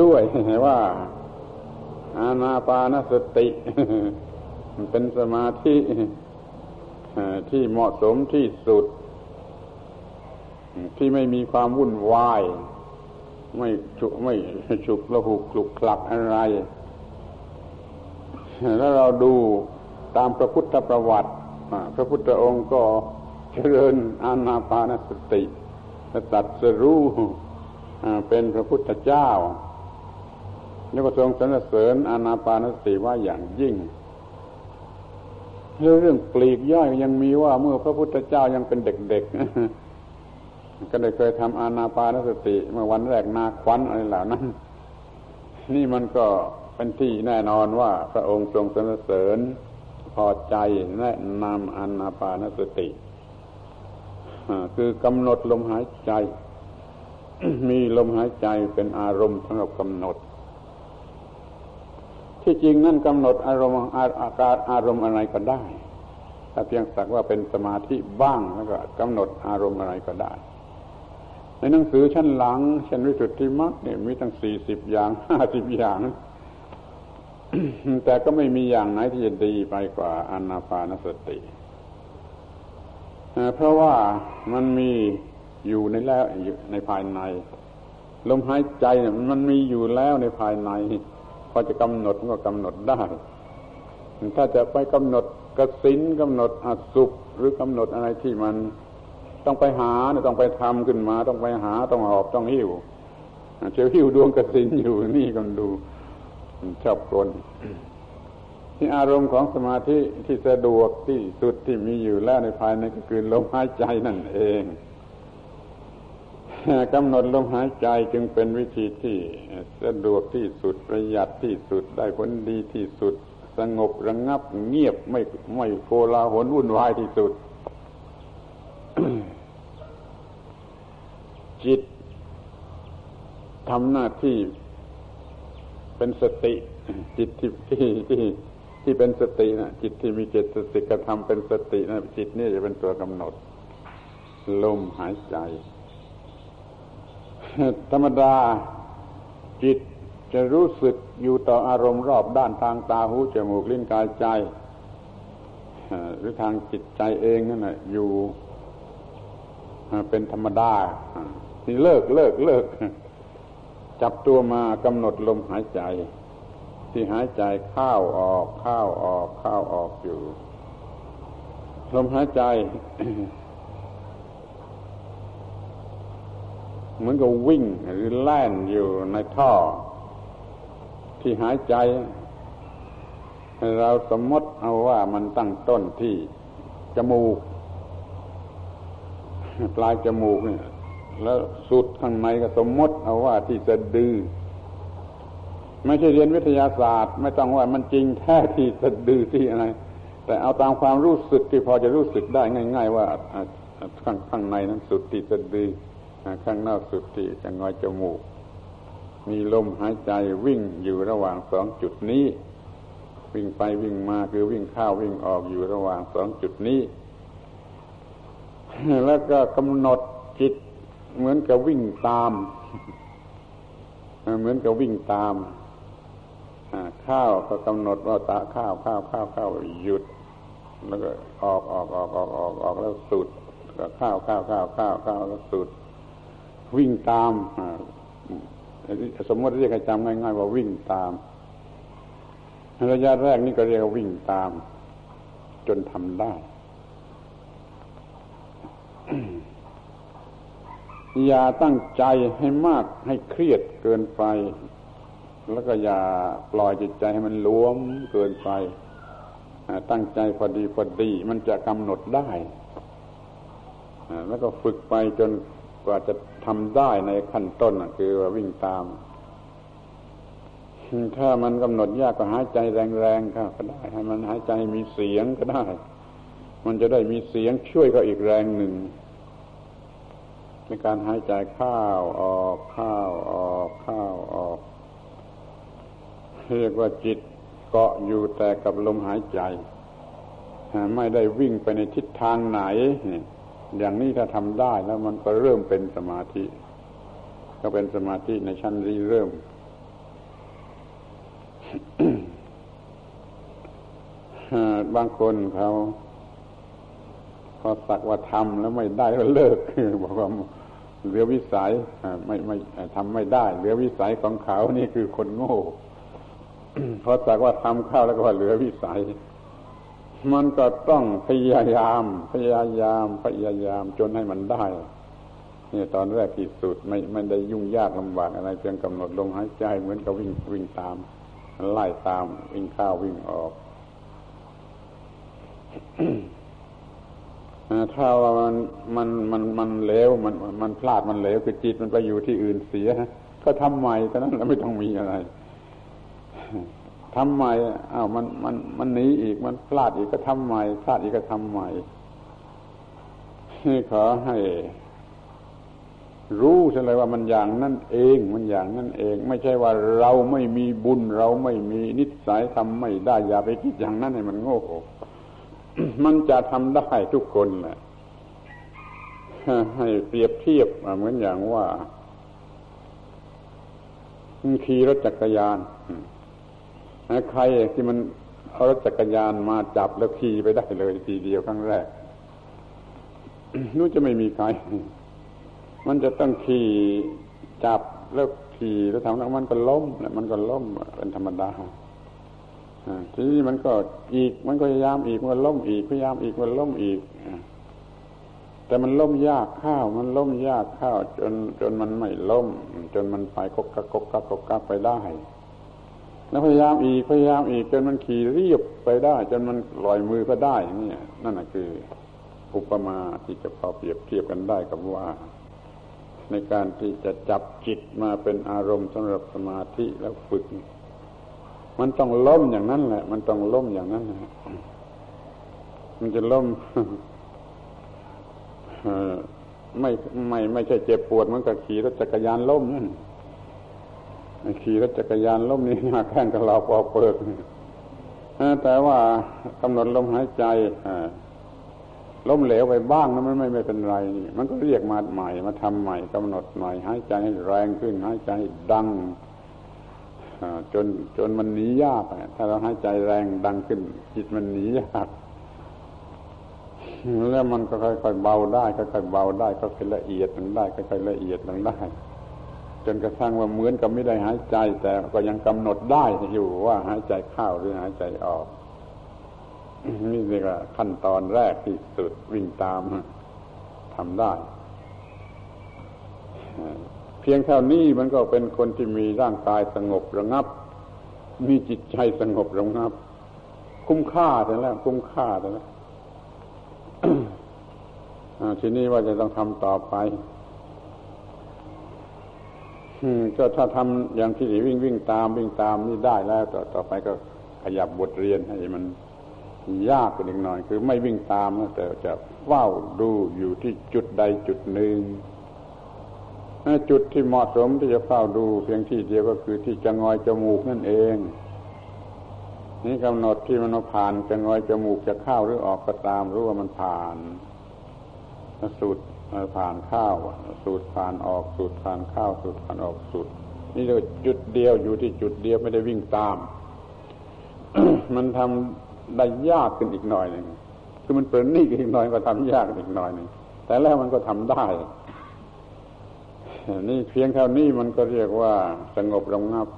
ด้วยว่า อานาปานสติ เป็นสมาธิ ที่เหมาะสมที่สุด ที่ไม่มีความวุ่นวาย ไม่ฉุไม่ฉุกระหุกลุกคลักอะไร แล้วเราดูตามพระพุทธประวัติพระพุทธองค์ก็เจริญอานาปานสติตัดสรู้เป็นพระพุทธเจ้าแล้วก็ทรงสรรเสริญอานาปานสติว่าอย่างยิ่ง เรื่องปลีกย่อยยังมีว่าเมื่อพระพุทธเจ้ายังเป็นเด็กๆ ก็ได้เคยทำอานาปานสติ เมื่อวันแรกนาควันอะไรเหล่านั้น นี่มันก็เป็นที่แน่นอนว่าพระองค์ทรงสรรเสริญพอใจแนะนำอานาปานสติคือกำหนดลมหายใจ มีลมหายใจเป็นอารมณ์สำหรับกำหนด ที่จริงนั่นกำหนดอารมณ์อาการอารมณ์อะไรก็ได้ถ้าเพียงสักว่าเป็นสมาธิบ้างแล้วก็กำหนดอารมณ์อะไรก็ได้ ในหนังสือชั้นหลังชั้นวิสุทธิมรรคเนี่ยมีตั้งสี่สิบอย่างห้าสิบอย่าง แต่ก็ไม่มีอย่างไหนที่จะดีไปกว่าอนาปานสติเพราะว่ามันมีอยู่ในแล้วในภายใน ลมหายใจเนี่ยมันมีอยู่แล้วในภายใน อจะกำหนดก็กำหนดได้ ถ้าจะไปกำหนดกสินกำหนดอสุขหรือกำหนดอะไรที่มันต้องไปหาต้องไปทำขึ้นมา ต้องไปหาต้องหอบต้องหิ้วเชียวหิ้วดวงกสินอยู่นี่ก็ดูชอบกลนที่อารมณ์ของสมาธิที่สะดวกที่สุดที่มีอยู่แล้วในภายในก็คือลมหายใจนั่นเอง กำหนดลมหายใจจึงเป็นวิธีที่สะดวกที่สุดประหยัดที่สุดได้ผลดีที่สุด สงบระงงับเงียบไม่ไม่โกลาหลวุ่นวายที่สุด จิตทำหน้าที่เป็นสติ จิตที่ที่ที่ที่เป็นสตินะจิตที่มีเจตสิกกระทำเป็นสตินะจิตนี่จะเป็นตัวกำหนด ลมหายใจ ธรรมดาจิตจะรู้สึกอยู่ต่ออารมณ์รอบด้านทางตาหูจมูกลิ้นกายใจหรือทางจิตใจเองนั่นแหละอยู่เป็นธรรมดาที่เลิกเลิกเลิก จับตัวมากำหนดลมหายใจ ที่หายใจเข้าออกเข้าออกเข้าออกอยู่ ลมหายใจ เหมือนกับวิ่งหรือแล่นอยู่ในท่อ ที่หายใจ เราสมมติเอาว่ามันตั้งต้นที่จมูก ปลายจมูกเนี่ยแล้วสุดข้างในก็สมมติเอาว่าที่สะดือ ไม่ใช่เรียนวิทยาศาสตร์ ไม่ต้องว่ามันจริงแท้ที่สะดือที่อะไร แต่เอาตามความรู้สึกที่พอจะรู้สึกได้ง่าย ๆ ว่าข้างข้างในนั้นสุดที่สะดือ ข้างนอกสุดที่จะงอยจมูก มีลมหายใจวิ่งอยู่ระหว่างสองจุดนี้ วิ่งไปวิ่งมาคือวิ่งเข้าวิ่งออกอยู่ระหว่างสองจุดนี้ แล้วก็กำหนดจิต เหมือนกับวิ่งตาม เหมือนกับวิ่งตามข้าวก็กำหนดว่าตาข้าวข้าวข้าวข้าวหยุด แล้วก็ออกออกออกออกออกออกแล้วสุดก็ข้าวข้าวข้าวข้าวข้าวแล้วสุด วิ่งตามสมมติเรียกให้จำง่าย ๆ ว่าวิ่งตามระยะแรกนี่ก็เรียกว่าวิ่งตาม จนทำได้ อย่าตั้งใจให้มากให้เครียดเกินไป แล้วก็อย่าปล่อยจิตใจให้มันล้วมเกินไปตั้งใจพอดีพอดี มันจะกำหนดได้ แล้วก็ฝึกไปจนกว่าจะทำได้ในขั้นต้นคือว่าวิ่งตาม ถ้ามันกำหนดยากก็หายใจแรงๆก็ได้ ให้มันหายใจมีเสียงก็ได้ มันจะได้มีเสียงช่วยเขาอีกแรงหนึ่งในการหายใจเข้าออกเข้าออกเข้าออกเรียกว่าจิตเกาะอยู่แต่กับลมหายใจ ไม่ได้วิ่งไปในทิศทางไหน อย่างนี้ถ้าทำได้แล้วมันก็เริ่มเป็นสมาธิ ก็เป็นสมาธิในชั้นรีเริ่ม บางคนเขาพอสักว่าทำแล้วไม่ได้ก็เลิกบอกว่าเหลือวิสัยไม่ไม่ทำไม่ได้ เหลือวิสัยของเขานี่คือคนโง่พอสักว่าทำเข้าแล้วก็ว่าเหลือวิสัย มันก็ต้องพยายาม พยายาม พยายามจนให้มันได้นี่ตอนแรกที่สุดไม่ไม่ได้ยุ่งยากลำบากอะไรเพียงกำหนดลมหายใจเหมือนกับวิ่งวิ่งตามไล่ตามวิ่งเข้าวิ่งออกถ้าว่ามันมันมันมันเลวมันมันพลาดมันเลวคือจิตมันไปอยู่ที่อื่นเสียก็ทำใหม่เท่านั้นแล้วไม่ต้องมีอะไร ทำใหม่อ้าวมันมันมันหนีอีกมันพลาดอีกก็ทำใหม่พลาดอีกก็ทำใหม่ขอให้ รู้เลยว่ามันอย่างนั่นเองมันอย่างนั่นเอง ไม่ใช่ว่าเราไม่มีบุญเราไม่มีนิสัยทำไม่ได้อย่าไปคิดอย่างนั้นให้มันโง่มันจะทำได้ทุกคนแหละให้เปรียบเทียบเหมือนอย่างว่าขี่รถจักรยาน ใครที่มันเอารถจักรยานมาจับแล้วขี่ไปได้เลยทีเดียวครั้งแรกนู้จะไม่มีใคร มันจะต้องขี่จับแล้วขี่แล้วทำแล้วมันก็ล้มแล้วมันก็ล้มเป็นธรรมดาทีนี้มันก็อีก มันก็พยายามอีกมันล้มอีกพยายามอีกมันล้มอีกแต่มันล้มยากข้าว มันล้มยากข้าว จนจนมันไม่ล้ม จนมันไปกกกักกกกักกกกักไปได้ แล้วพยายามอีกพยายามอีกจนมันขี่เรียบไปได้ จนมันลอยมือก็ได้นี่นั่นแหะคืออุปมาที่จะพอเปรียบเทียบกันได้กับว่า ในการที่จะจับจิตมาเป็นอารมณ์สำหรับสมาธิแล้วฝึก มันต้องล้มอย่างนั้นแหละ มันต้องล้มอย่างนั้นแหละมันจะล้มไม่ไม่ไม่ใช่เจ็บปวดเหมันก็ขี่รถจักรยานล้มนั่น ขี่รถจักรยานล้มนี่นาแข้งกับเราพอเปิดแต่ว่ากำหนดลมหายใจล้มเหลวไปบ้างนะมันไม่ไม่เป็นไรนี่มันก็เรียกมาใหม่มาทำใหม่กำหนดใหม่หายใจให้แรงขึ้นหายใจดังจนจนมันหนียากถ้าเราหายใจแรงดังขึ้น จิตมันหนียากแล้วมันก็ค่อยๆเบาได้ค่อยๆเบาได้ก็ค่อยละเอียดลงได้ค่อยๆละเอียดลงได้ จนกระทั่งว่าเหมือนกับไม่ได้หายใจ แต่ก็ยังกำหนดได้อยู่ว่าหายใจเข้าหรือหายใจออก นี่เรียกว่าขั้นตอนแรกที่สุดวิ่งตามทำได้ เพียงเท่านี้มันก็เป็นคนที่มีร่างกายสงบระงับ มีจิตใจสงบระงับ คุ้มค่าแต่แล้ว คุ้มค่าแต่แล้วทีนี้ว่าจะต้องทำต่อไป ก็ถ้าทำอย่างที่วิ่งวิ่งตามวิ่งตามนี่ได้แล้วต่อต่อไปก็ขยับบทเรียนให้มันยากกว่าอีกหน่อย คือไม่วิ่งตามนะแต่จะเฝ้าดูอยู่ที่จุดใดจุดหนึ่งจุดที่เหมาะสมที่จะเฝ้าดู เพียงที่เดียวก็คือที่จะงอยจมูกนั่นเอง นี่กำหนดที่มันผ่านจะงอยจมูกจะเข้าหรือออกก็ตามรู้ว่ามันผ่านสูตร ผ่านข้าว สูตรผ่านออกสูตรผ่านข้าว สูตรผ่านออกสูตรนี่เลยจุดเดียวอยู่ที่จุดเดียวไม่ได้วิ่งตาม มันทำได้ยากขึ้นอีกหน่อยหนึ่งคือมันเปิดนี่อีกหน่อยก็ทำยากอีกหน่อยหนึ่งแต่แล้วมันก็ทำได้นี่เพียงเท่านี้มันก็เรียกว่าสงบระงับ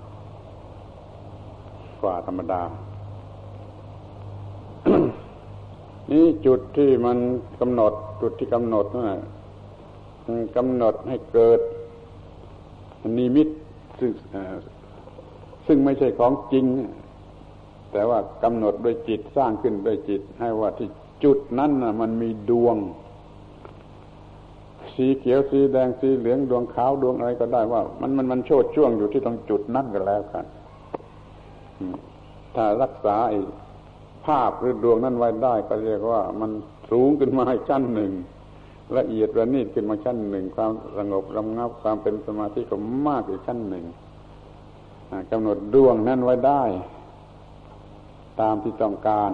กว่าธรรมดา นี่จุดที่มันกำหนดจุดที่กำหนดนั่นแหละ กำหนดให้เกิดนิมิตซึ่งซึ่งไม่ใช่ของจริง แต่ว่ากำหนดโดยจิตสร้างขึ้นโดยจิต ให้ว่าที่จุดนั้นนะมันมีดวง สีเขียวสีแดงสีเหลืองดวงขาวดวงอะไรก็ได้ว่า มันมันมันโชดช่วงอยู่ที่ตรงจุดนั้นก็แล้วกันถ้ารักษาภาพหรือดวงนั้นไว้ได้ ก็เรียกว่ามันสูงขึ้นมาให้ชั้นหนึ่ง ละเอียดระนีดขึ้นมาชั้นหนึ่ง ความสงบรำงับความเป็นสมาธิก็มากอีกชั้นหนึ่งกำหนดดวงนั้นไว้ได้ ตามที่ต้องการ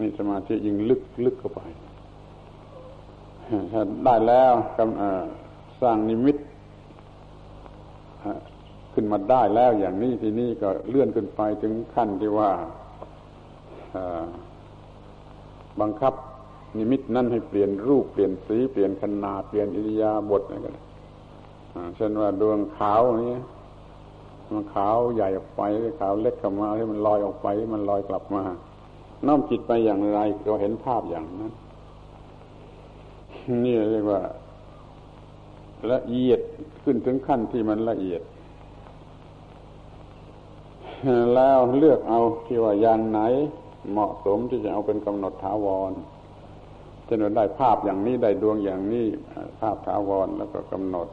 นี่สมาธิยิ่งลึกลึกเข้าไปถ้าได้แล้วกำสร้างนิมิตขึ้นมาได้แล้วอย่างนี้ทีนี้ก็เลื่อนขึ้นไปถึงขั้นที่ว่าบังคับ นิมิตนั่นให้เปลี่ยนรูปเปลี่ยนสีเปลี่ยนขนาดเปลี่ยนอิริยาบถอะไรกันเช่นว่าดวงขาวนี้มันขาวใหญ่ออกไปขาวเล็กกลับมาให้มันลอยออกไปมันลอยกลับมาน้อมจิตไปอย่างไรเราเห็นภาพอย่างนั้น นี่เรียกว่า ละเอียดขึ้นถึงขั้นที่มันละเอียด แล้วเลือกเอาที่ว่าอย่างไหน เหมาะสมที่จะเอาเป็นกำหนดถาวร จะนได้ภาพอย่างนี้ได้ดวงอย่างนี้ ภาพถาวรแล้วก็กำหนด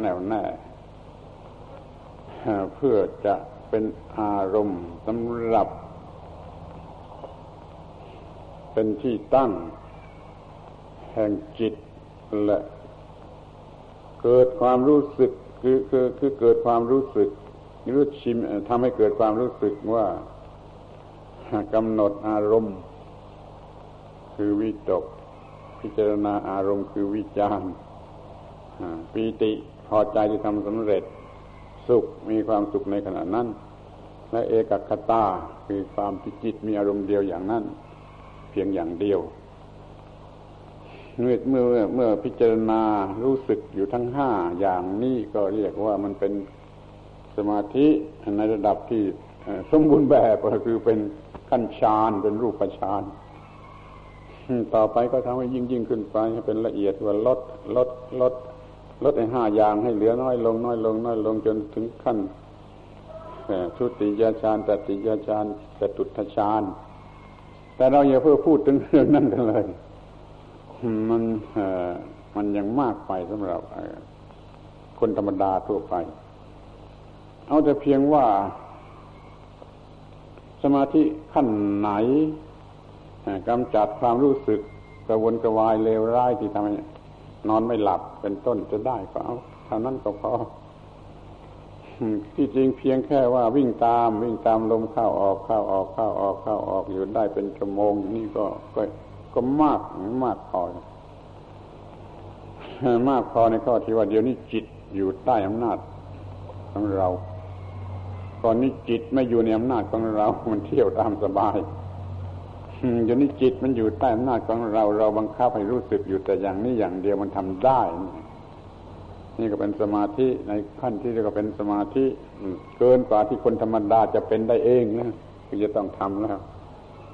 แน่วแน่เพื่อจะเป็นอารมณ์สำหรับ เป็นที่ตั้ง แห่งจิตและเกิดความรู้สึกคือคือคือเกิดความรู้สึกรู้ชิมทำให้เกิดความรู้สึกว่ากำหนดอารมณ์ คือวิตก พิจารณาอารมณ์คือวิจารปีติพอใจที่ทำสำเร็จ สุขมีความสุขในขณะนั้น และเอกคตาคือความที่จิตมีอารมณ์เดียวอย่างนั้น เพียงอย่างเดียวเมื่อเมื่อเมื่อพิจารณารู้สึกอยู่ทั้งห้าอย่างนี้ก็เรียกว่ามันเป็นสมาธิในระดับที่สมบูรณ์แบบก็คือเป็นขั้นฌานเป็นรูปฌาน ต่อไปก็ทำให้ยิ่งยิ่งขึ้นไปให้เป็นละเอียดว่าลดลดลดลดไอ้ห้าอย่างให้เหลือน้อยลงน้อยลงน้อยลงจนถึงขั้นทุติยฌานตติยฌานจตุตฌานแต่เราอย่าเพิ่งพูดถึงเรื่องนั้นกันเลย มันมันยังมากไปสำหรับคนธรรมดาทั่วไป เอาแต่เพียงว่าสมาธิขั้นไหน กำจัดความรู้สึกกระวนกระวายเลวร้ายที่ทำให้นอนไม่หลับเป็นต้นจะได้ก็เอาเท่านั้นก็พอที่จริงเพียงแค่ว่าวิ่งตาม วิ่งตามลมเข้าออกเข้าออกเข้าออกเข้าออกอยู่ได้เป็นชั่วโมงนี่ก็ก็ก็มากมากพอมากพอในข้อที่ว่าเดี๋ยวนี้จิตอยู่ใต้อำนาจของเราก่อนนี้จิตไม่อยู่ในอำนาจของเรา มันเที่ยวตามสบาย เดี๋ยวนี้จิตมันอยู่ใต้อำนาจของเรา เราบังคับให้รู้สึกอยู่แต่อย่างนี้อย่างเดียวมันทำได้ นี่ก็เป็นสมาธิในขั้นที่เรียกว่าเป็นสมาธิเกินกว่าที่คนธรรมดาจะเป็นได้เองนะคือจะต้องทำแล้ว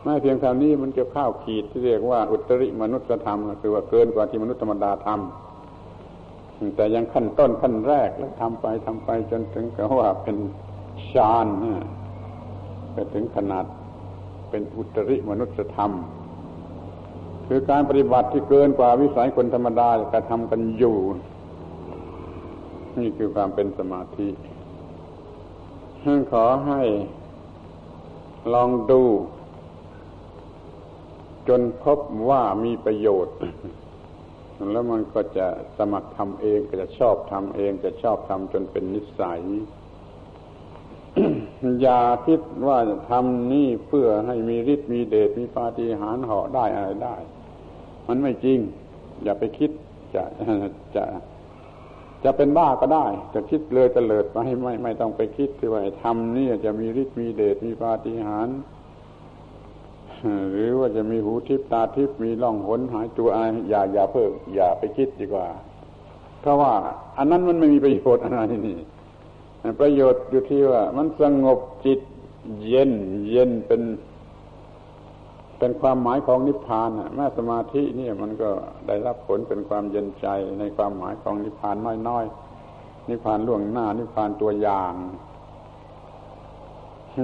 ไม่เพียงเท่านี้มันจะเข้าขีดที่เรียกว่าอุตริมนุษยธรรมคือว่าเกินกว่าที่มนุษย์ธรรมดาทำแต่ยังขั้นต้นขั้นแรกแล้วทำไปทำไปจนถึงกับว่าเป็นฌานไปถึงขนาด เป็นอุตริมนุษยธรรม คือการปฏิบัติที่เกินกว่าวิสัยคนธรรมดากระทำกันอยู่ นี่คือความเป็นสมาธิขอให้ลองดู จนพบว่ามีประโยชน์ แล้วมันก็จะสมัครทำเองก็จะชอบทำเองจะชอบทำจนเป็นนิสัย ย่าคิดว่าจะทำนี่เพื่อให้มีฤทธิ์มีเดชมีปาฏิหาริย์เหาะได้อะไรได้ มันไม่จริง อย่าไปคิดจะจะจะเป็นบ้าก็ได้ จะคิดเลยจะเลิดไปไม่ไม่ต้องไปคิดที่ว่าทำนี่จะมีฤทธิ์มีเดชมีปาฏิหาริย์หรือว่าจะมีหูทิพตาทิพมีล่องหนหายตัวอะไรอย่าอย่าเพิ่มอย่าไปคิดดีกว่า เพราะว่า อันนั้นมันไม่มีประโยชน์อะไรนี่ ประโยชน์อยู่ที่ว่า มันสงบจิตเย็น เย็นเป็น เป็นความหมายของนิพพานแม้สมาธินี่มันก็ได้รับผลเป็นความเย็นใจในความหมายของนิพพานน้อยๆ นิพพานล่วงหน้า นิพพานตัวอย่าง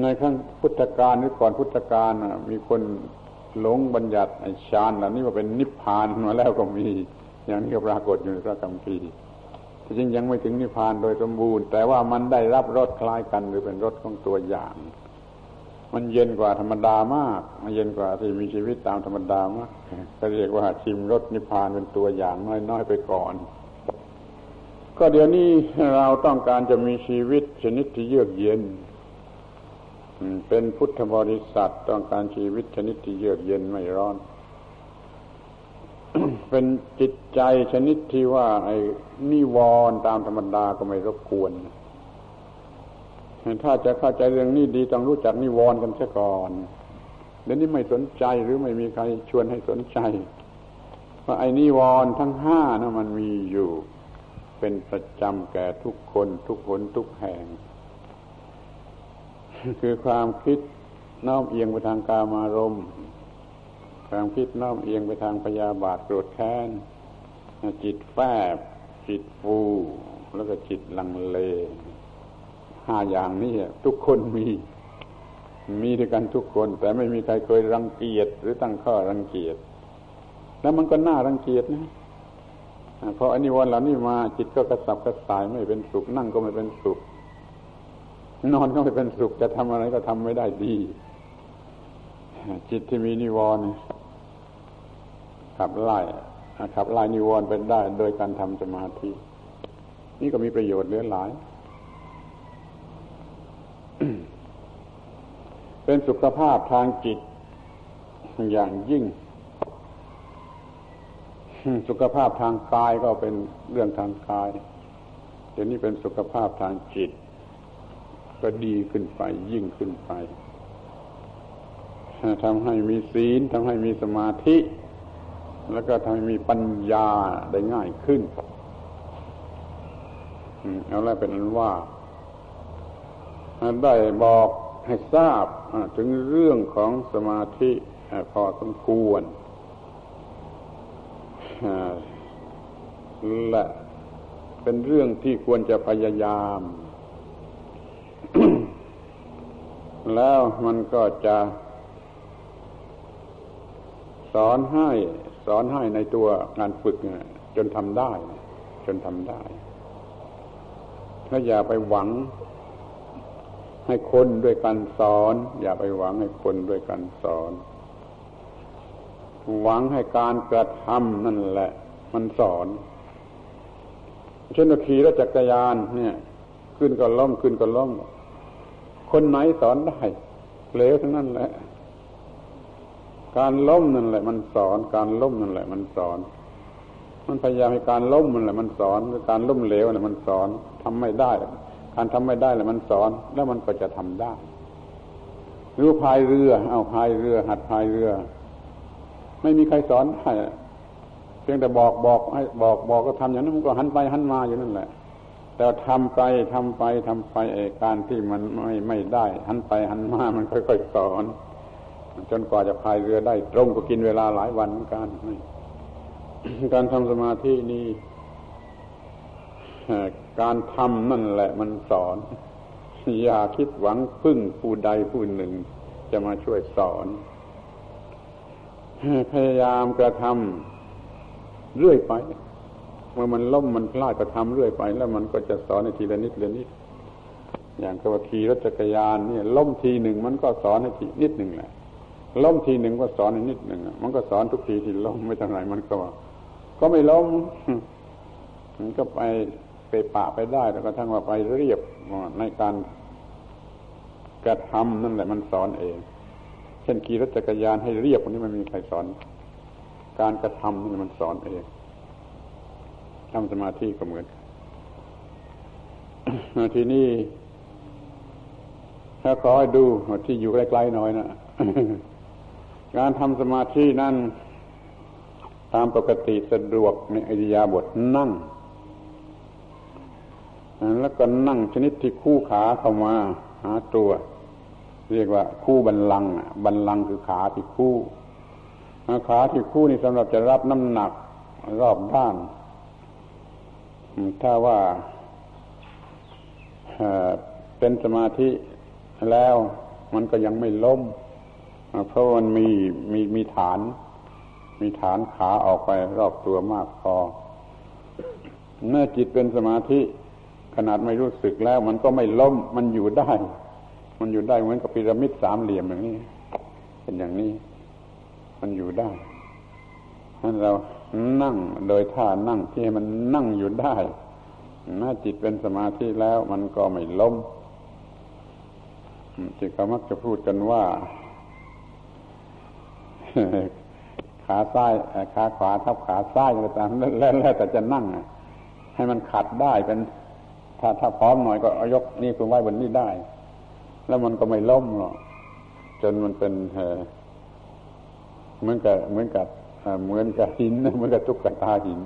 ในขั้งพุทธกาลหรือก่อนพุทธกาลมีคนหลงบัญญัติฌานเหล่านี้ว่าเป็นนิพพานมาแล้วก็มี อย่างนี้ก็ปรากฏอยู่ในพระคัมภีร์ จริงยังไม่ถึงนิพพานโดยสมบูรณ์ แต่ว่ามันได้รับรสคล้ายกันหรือเป็นรสของตัวอย่าง มันเย็นกว่าธรรมดามาก มันเย็นกว่าที่มีชีวิตตามธรรมดามากก็เรียกว่าชิมรสนิพพานเป็นตัวอย่างน้อยๆไปก่อน ก็เดี๋ยวนี้เราต้องการจะมีชีวิตชนิดที่เยือกเย็นเป็นพุทธบริษัทต้องการชีวิตชนิดที่เยือกเย็นไม่ร้อน เป็นจิตใจชนิดที่ว่า ไอ้นิวรณ์ตามธรรมดาก็ไม่รบกวนถ้าจะเข้าใจเรื่องนี้ดีต้องรู้จักนิวรณ์กันซะก่อนเดี๋ยวนี้ไม่สนใจหรือไม่มีใครชวนให้สนใจว่าไอ้นิวรณ์ทั้งห้านะมันมีอยู่ เป็นประจำแก่ทุกคนทุกคนทุกแห่ง คือความคิดน้อมเอียงไปทางกามารมณ์ ความคิดน้อมเอียงไปทางพยาบาทโกรธแค้นจิตแฝบจิตฟู แล้วก็จิตลังเลห้าอย่างนี้ทุกคนมีมีด้วยกันทุกคน แต่ไม่มีใครเคยรังเกียจหรือตั้งข้อรังเกียจแล้วมันก็น่ารังเกียจนะพออันนี้วันเหล่านี้มาจิตก็กระสับกระส่ายไม่เป็นสุขนั่งก็ไม่เป็นสุข นอนก็ไม่เป็นสุขจะทำอะไรก็ทำไม่ได้ดี จิตที่มีนิวรณ์ ขับไล่ขับไล่นิวรณ์ไปได้ โดยการทำสมาธิ นี่ก็มีประโยชน์เหลือหลาย เป็นสุขภาพทางจิต อย่างยิ่ง สุขภาพทางกายก็เป็นเรื่องทางกายเดี๋ยวนี้เป็นสุขภาพทางจิต ก็ดีขึ้นไปยิ่งขึ้นไปทำให้มีศีลทำให้มีสมาธิ แล้วก็ทำให้มีปัญญาได้ง่ายขึ้นเอาแล้วเป็นนั้นว่า ได้บอกให้ทราบถึงเรื่องของสมาธิพอสมควรและเป็นเรื่องที่ควรจะพยายาม แล้วมันก็จะสอนให้ สอนให้ในตัวงานฝึกจนทำได้ จนทำได้ถ้าอย่าไปหวังให้คนด้วยกันสอน อย่าไปหวังให้คนด้วยกันสอน หวังให้การกระทำนั่นแหละ มันสอน เช่นขี่รถจักรยานเนี่ย ขึ้นก็ล้มขึ้นก็ล้มคนไหนสอนได้เลวทั้งนั้นแหละ การล้มนั่นแหละ มันสอน การล้มนั่นแหละ มันสอน มันพยายามให้การล้มมันแหละ มันสอนการล้มเหลวน่ะมันสอนทำไม่ได้ การทำไม่ได้แหละมันสอน แล้วมันก็จะทำได้หรือพายเรือ เอาพายเรือ หัดพายเรือ ไม่มีใครสอนได้เพียงแต่บอกบอกให้บอกบอกก็ทำอย่างนั้นมันก็หันไปหันมาอยู่นั่นแหละ แต่ทำไปทำไปทำไปไอ้การที่มันไม่ไม่ได้ หันไปหันมามันค่อยๆสอน จนกว่าจะพายเรือได้ตรงก็กินเวลาหลายวันเหมือนกันการทำสมาธินี่การทำนั่นแหละมันสอน อย่าคิดหวังพึ่งผู้ใดผู้หนึ่ง จะมาช่วยสอนพยายามกระทำเรื่อยไป เมื่อมันล้มมันพลาดก็ทำเรื่อยไป แล้วมันก็จะสอนในทีละนิดละนิดอย่างกับขี่รถจักรยานเนี่ยล้มทีหนึ่งมันก็สอนในทีนิดหนึ่งแหละ ล้มทีหนึ่งก็สอนนิดหนึ่งมันก็สอนทุกทีที่ล้มไม่เท่าไหรมันก็ ก็ไม่ล้มมันก็ไปไปปะไปได้แล้วก็ทั้งว่าไปเรียบในการกระทำนั่นแหละมันสอนเอง เช่นขี่รถจักรยานให้เรียบวันนี้มันมีใครสอน การกระทำนี่มันสอนเองทำสมาธิก็เหมือนทีนี้ถ้าขอให้ดูที่อยู่ใกล้ๆหน่อยนะ การทำสมาธินั้นตามปกติสะดวกในอิริยาบถนั่ง แล้วก็นั่งชนิดที่คู่ขาเข้ามาหาตัว เรียกว่าคู่บันลังบันลังคือขาที่คู่ขาที่คู่นี่สำหรับจะรับน้ำหนักรอบด้าน ถ้าว่าเป็นสมาธิแล้วมันก็ยังไม่ล้ม เพราะมันมีมีมีฐาน มีฐานขาออกไปรอบตัวมากพอ เมื่อจิตเป็นสมาธิขนาดไม่รู้สึกแล้ว มันก็ไม่ล้มมันอยู่ได้ มันอยู่ได้เหมือนกับพีระมิดสามเหลี่ยมอย่างนี้ เป็นอย่างนี้ มันอยู่ได้นั้นเรานั่งโดยท่านั่งที่ให้มันนั่งอยู่ได้ถ้าจิตเป็นสมาธิแล้ว มันก็ไม่ล้มที่เขามักจะพูดกันว่า ขาซ้ายขาขวาทับขาซ้ายก็ตามแล้วแล้วแต่จะนั่งให้มันขัดได้เป็น ถ้าถ้าพร้อมหน่อยก็ยกนี่คุณไว้บนนี้ได้ แล้วมันก็ไม่ล้มหรอกจนมันเป็นเหมือนกับเหมือนกับเหมือนกับหินเหมือนกับตุ๊กตาหิน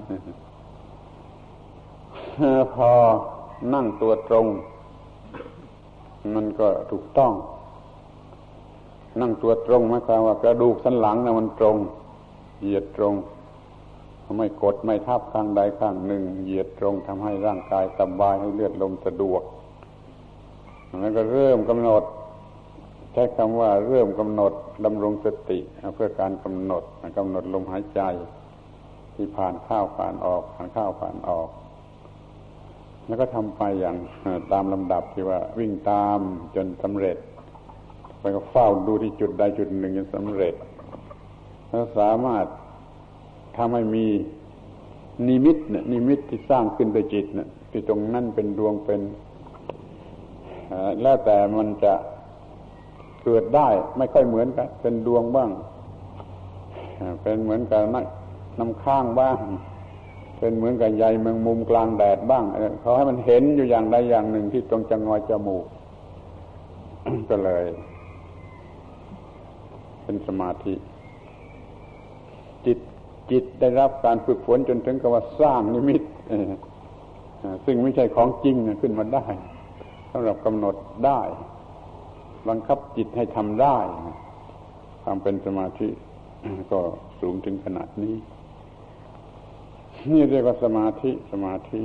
พอนั่งตัวตรง มันก็ถูกต้อง นั่งตัวตรงหมายความว่ากระดูกสันหลังนะมันตรง เหยียดตรงไม่กดไม่ทับข้างใดข้างหนึ่ง เหยียดตรงทำให้ร่างกายสบายให้เลือดลมสะดวกแล้วก็เริ่มกำหนดใช้คำว่าเริ่มกำหนดดำรงสติเพื่อการกำหนดกำหนดลมหายใจ ที่ผ่านเข้าผ่านออก ผ่านเข้าผ่านออก แล้วก็ทำไปอย่างตามลำดับที่ว่าวิ่งตามจนสำเร็จ ไปก็เฝ้าดูที่จุดใดจุดหนึ่งจนสำเร็จแล้วสามารถถ้าไม่มีนิมิตเนี่ยนิมิตที่สร้างขึ้นโดยจิตเนี่ยที่ตรงนั้นเป็นดวงเป็นแล้วแต่มันจะเกิดได้ไม่ค่อยเหมือนกัน เป็นดวงบ้าง เป็นเหมือนกับนักน้ำข้างบ้าง เป็นเหมือนกับใยเมืองมุมกลางแดดบ้างเขาให้มันเห็นอยู่อย่างใดอย่างหนึ่งที่ตรงจังงอยจมูกก็เลย เป็นสมาธิ จิตจิตได้รับการฝึกฝนจนถึงกับว่าสร้างนิมิตซึ่งไม่ใช่ของจริงขึ้นมาได้สำหรับกำหนดได้ บังคับจิตให้ทำได้ความเป็นสมาธิก็สูงถึงขนาดนี้ นี่เรียกว่าสมาธิสมาธิ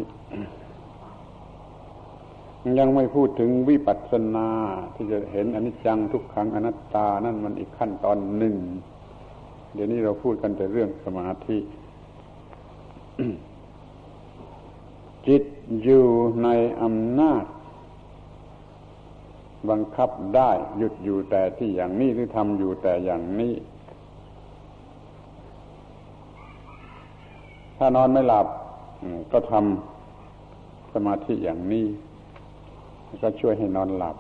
ยังไม่พูดถึงวิปัสสนาที่จะเห็นอนิจจังทุกขังอนัตตานั่นมันอีกขั้นตอนหนึ่ง เดี๋ยวนี้เราพูดกันแต่เรื่องสมาธิ จิตอยู่ในอำนาจ บังคับได้หยุดอยู่แต่ที่อย่างนี้หรือทำอยู่แต่อย่างนี้ ถ้านอนไม่หลับก็ทำสมาธิอย่างนี้ ก็ช่วยให้นอนหลับ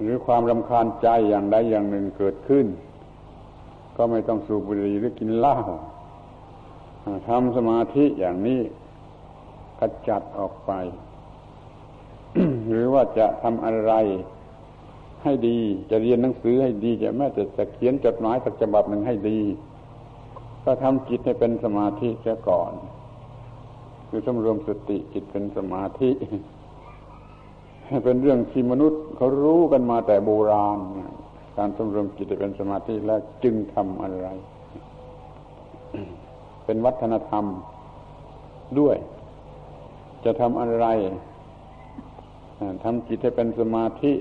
หรือความรำคาญใจอย่างใดอย่างหนึ่งเกิดขึ้น ก็ไม่ต้องสูบบุหรี่หรือกินเหล้าทำสมาธิอย่างนี้ขจัดออกไป หรือว่าจะทำอะไรให้ดี จะเรียนหนังสือให้ดี จะแม้แต่จะเขียนจดหมายสักฉบับหนึ่งให้ดี ก็ทำจิตให้เป็นสมาธิเสียก่อน คือสำรวมสติจิตเป็นสมาธิ เป็นเรื่องที่มนุษย์เขารู้กันมาแต่โบราณ การสำรวมจิตเป็นสมาธิแล้วจึงทำอะไร เป็นวัฒนธรรมด้วย จะทำอะไรทำจิตให้เป็นสมาธิ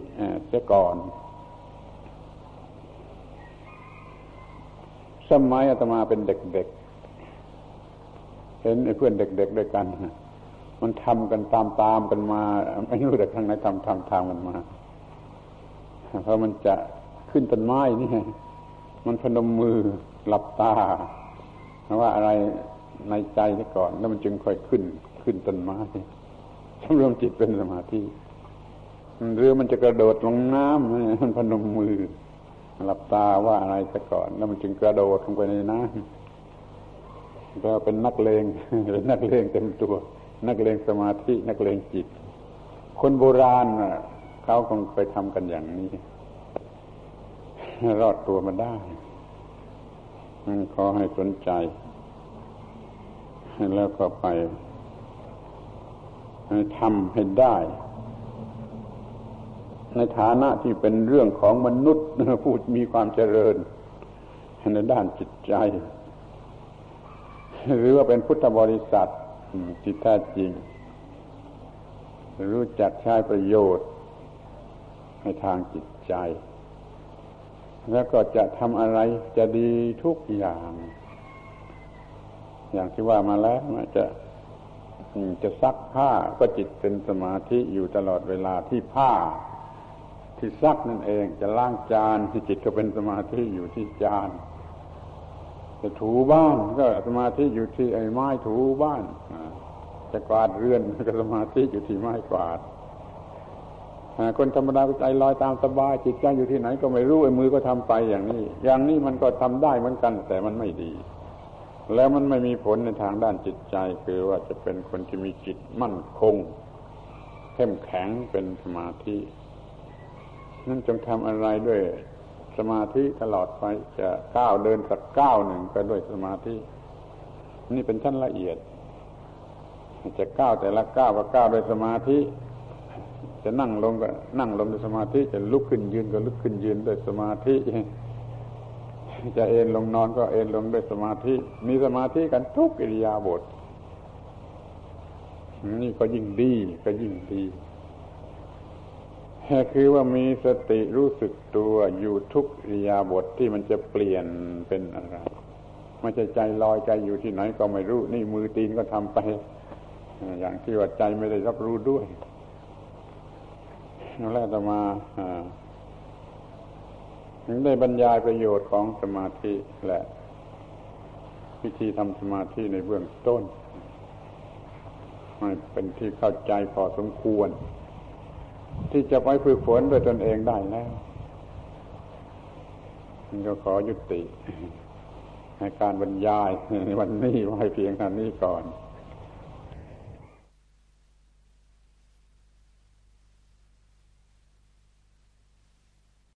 เสียก่อน สมัยอาตมาเป็นเด็กๆ เห็นไอ้เพื่อนเด็กๆด้วยกัน มันทำกันตามๆกันมาไม่รู้แต่ข้างไหนทำทำทำกันมาเพราะมันจะขึ้นต้นไม้นี่มันพนมมือหลับตาว่าอะไรในใจซะก่อน แล้วมันจึงค่อยขึ้น ขึ้นต้นไม้สำรวมจิตเป็นสมาธิเรือมันจะกระโดดลงน้ำมันพนมมือหลับตาว่าอะไรซะก่อน แล้วมันจึงกระโดดลงไปในน้ำ เราเป็นนักเลงเป็นนักเลงเต็มตัว นักเลงสมาธิ นักเลงจิต คนโบราณเขาคงไปทำกันอย่างนี้ รอดตัวมาได้มันขอให้สนใจ แล้วก็ไปทำให้ได้ ในฐานะที่เป็นเรื่องของมนุษย์ผู้มีความเจริญในด้านจิตใจ หรือว่าเป็นพุทธบริษัทที่แท้จริง รู้จักใช้ประโยชน์ในทางจิตใจ แล้วก็จะทำอะไรจะดีทุกอย่าง อย่างที่ว่ามาแล้วจะจะซักผ้าก็จิตเป็นสมาธิอยู่ตลอดเวลาที่ผ้า ที่ซักนั่นเอง จะล้างจานที่จิตก็เป็นสมาธิอยู่ที่จาน จะถูบ้านก็สมาธิอยู่ที่ไอ้ไม้ถูบ้านจะกวาดเรือนก็สมาธิอยู่ที่ไม้กวาดคนธรรมดาใจลอยตามสบายจิตใจอยู่ที่ไหนก็ไม่รู้ไอ้มือก็ทำไปอย่างนี้ อย่างนี้มันก็ทำได้เหมือนกัน แต่มันไม่ดี แล้วมันไม่มีผลในทางด้านจิตใจ คือว่าจะเป็นคนที่มีจิตมั่นคงเข้มแข็งเป็นสมาธินั่นจงทำอะไรด้วย สมาธิตลอดไปจะก้าวเดินสักก้าวหนึ่งก็ด้วยสมาธิ นี่เป็นชั้นละเอียด จะก้าวแต่ละก้าวก็ก้าวด้วยสมาธิ จะนั่งลงก็นั่งลงด้วยสมาธิ จะลุกขึ้นยืนก็ลุกขึ้นยืนด้วยสมาธิจะเอนลงนอนก็เอนลงด้วยสมาธิ มีสมาธิกันทุกอิริยาบถนี่ก็ยิ่งดีก็ยิ่งดี คือว่ามีสติรู้สึกตัวอยู่ทุกอิยาบทที่มันจะเปลี่ยนเป็นอะไรไม่ใช่ใจลอยใจอยู่ที่ไหนก็ไม่รู้ นี่มือตีนก็ทำไป อย่างที่ว่าใจไม่ได้รับรู้ด้วยแล้วต่อมาถึงได้บรรยายประโยชน์ของสมาธิและวิธีทำสมาธิในเบื้องต้นให้เป็นที่เข้าใจพอสมควร ที่จะไปฝึกฝนด้วยตนเองได้แล้วก็ขอยุติในการบรรยายวันนี้ไว้เพียงเท่านี้ก่อน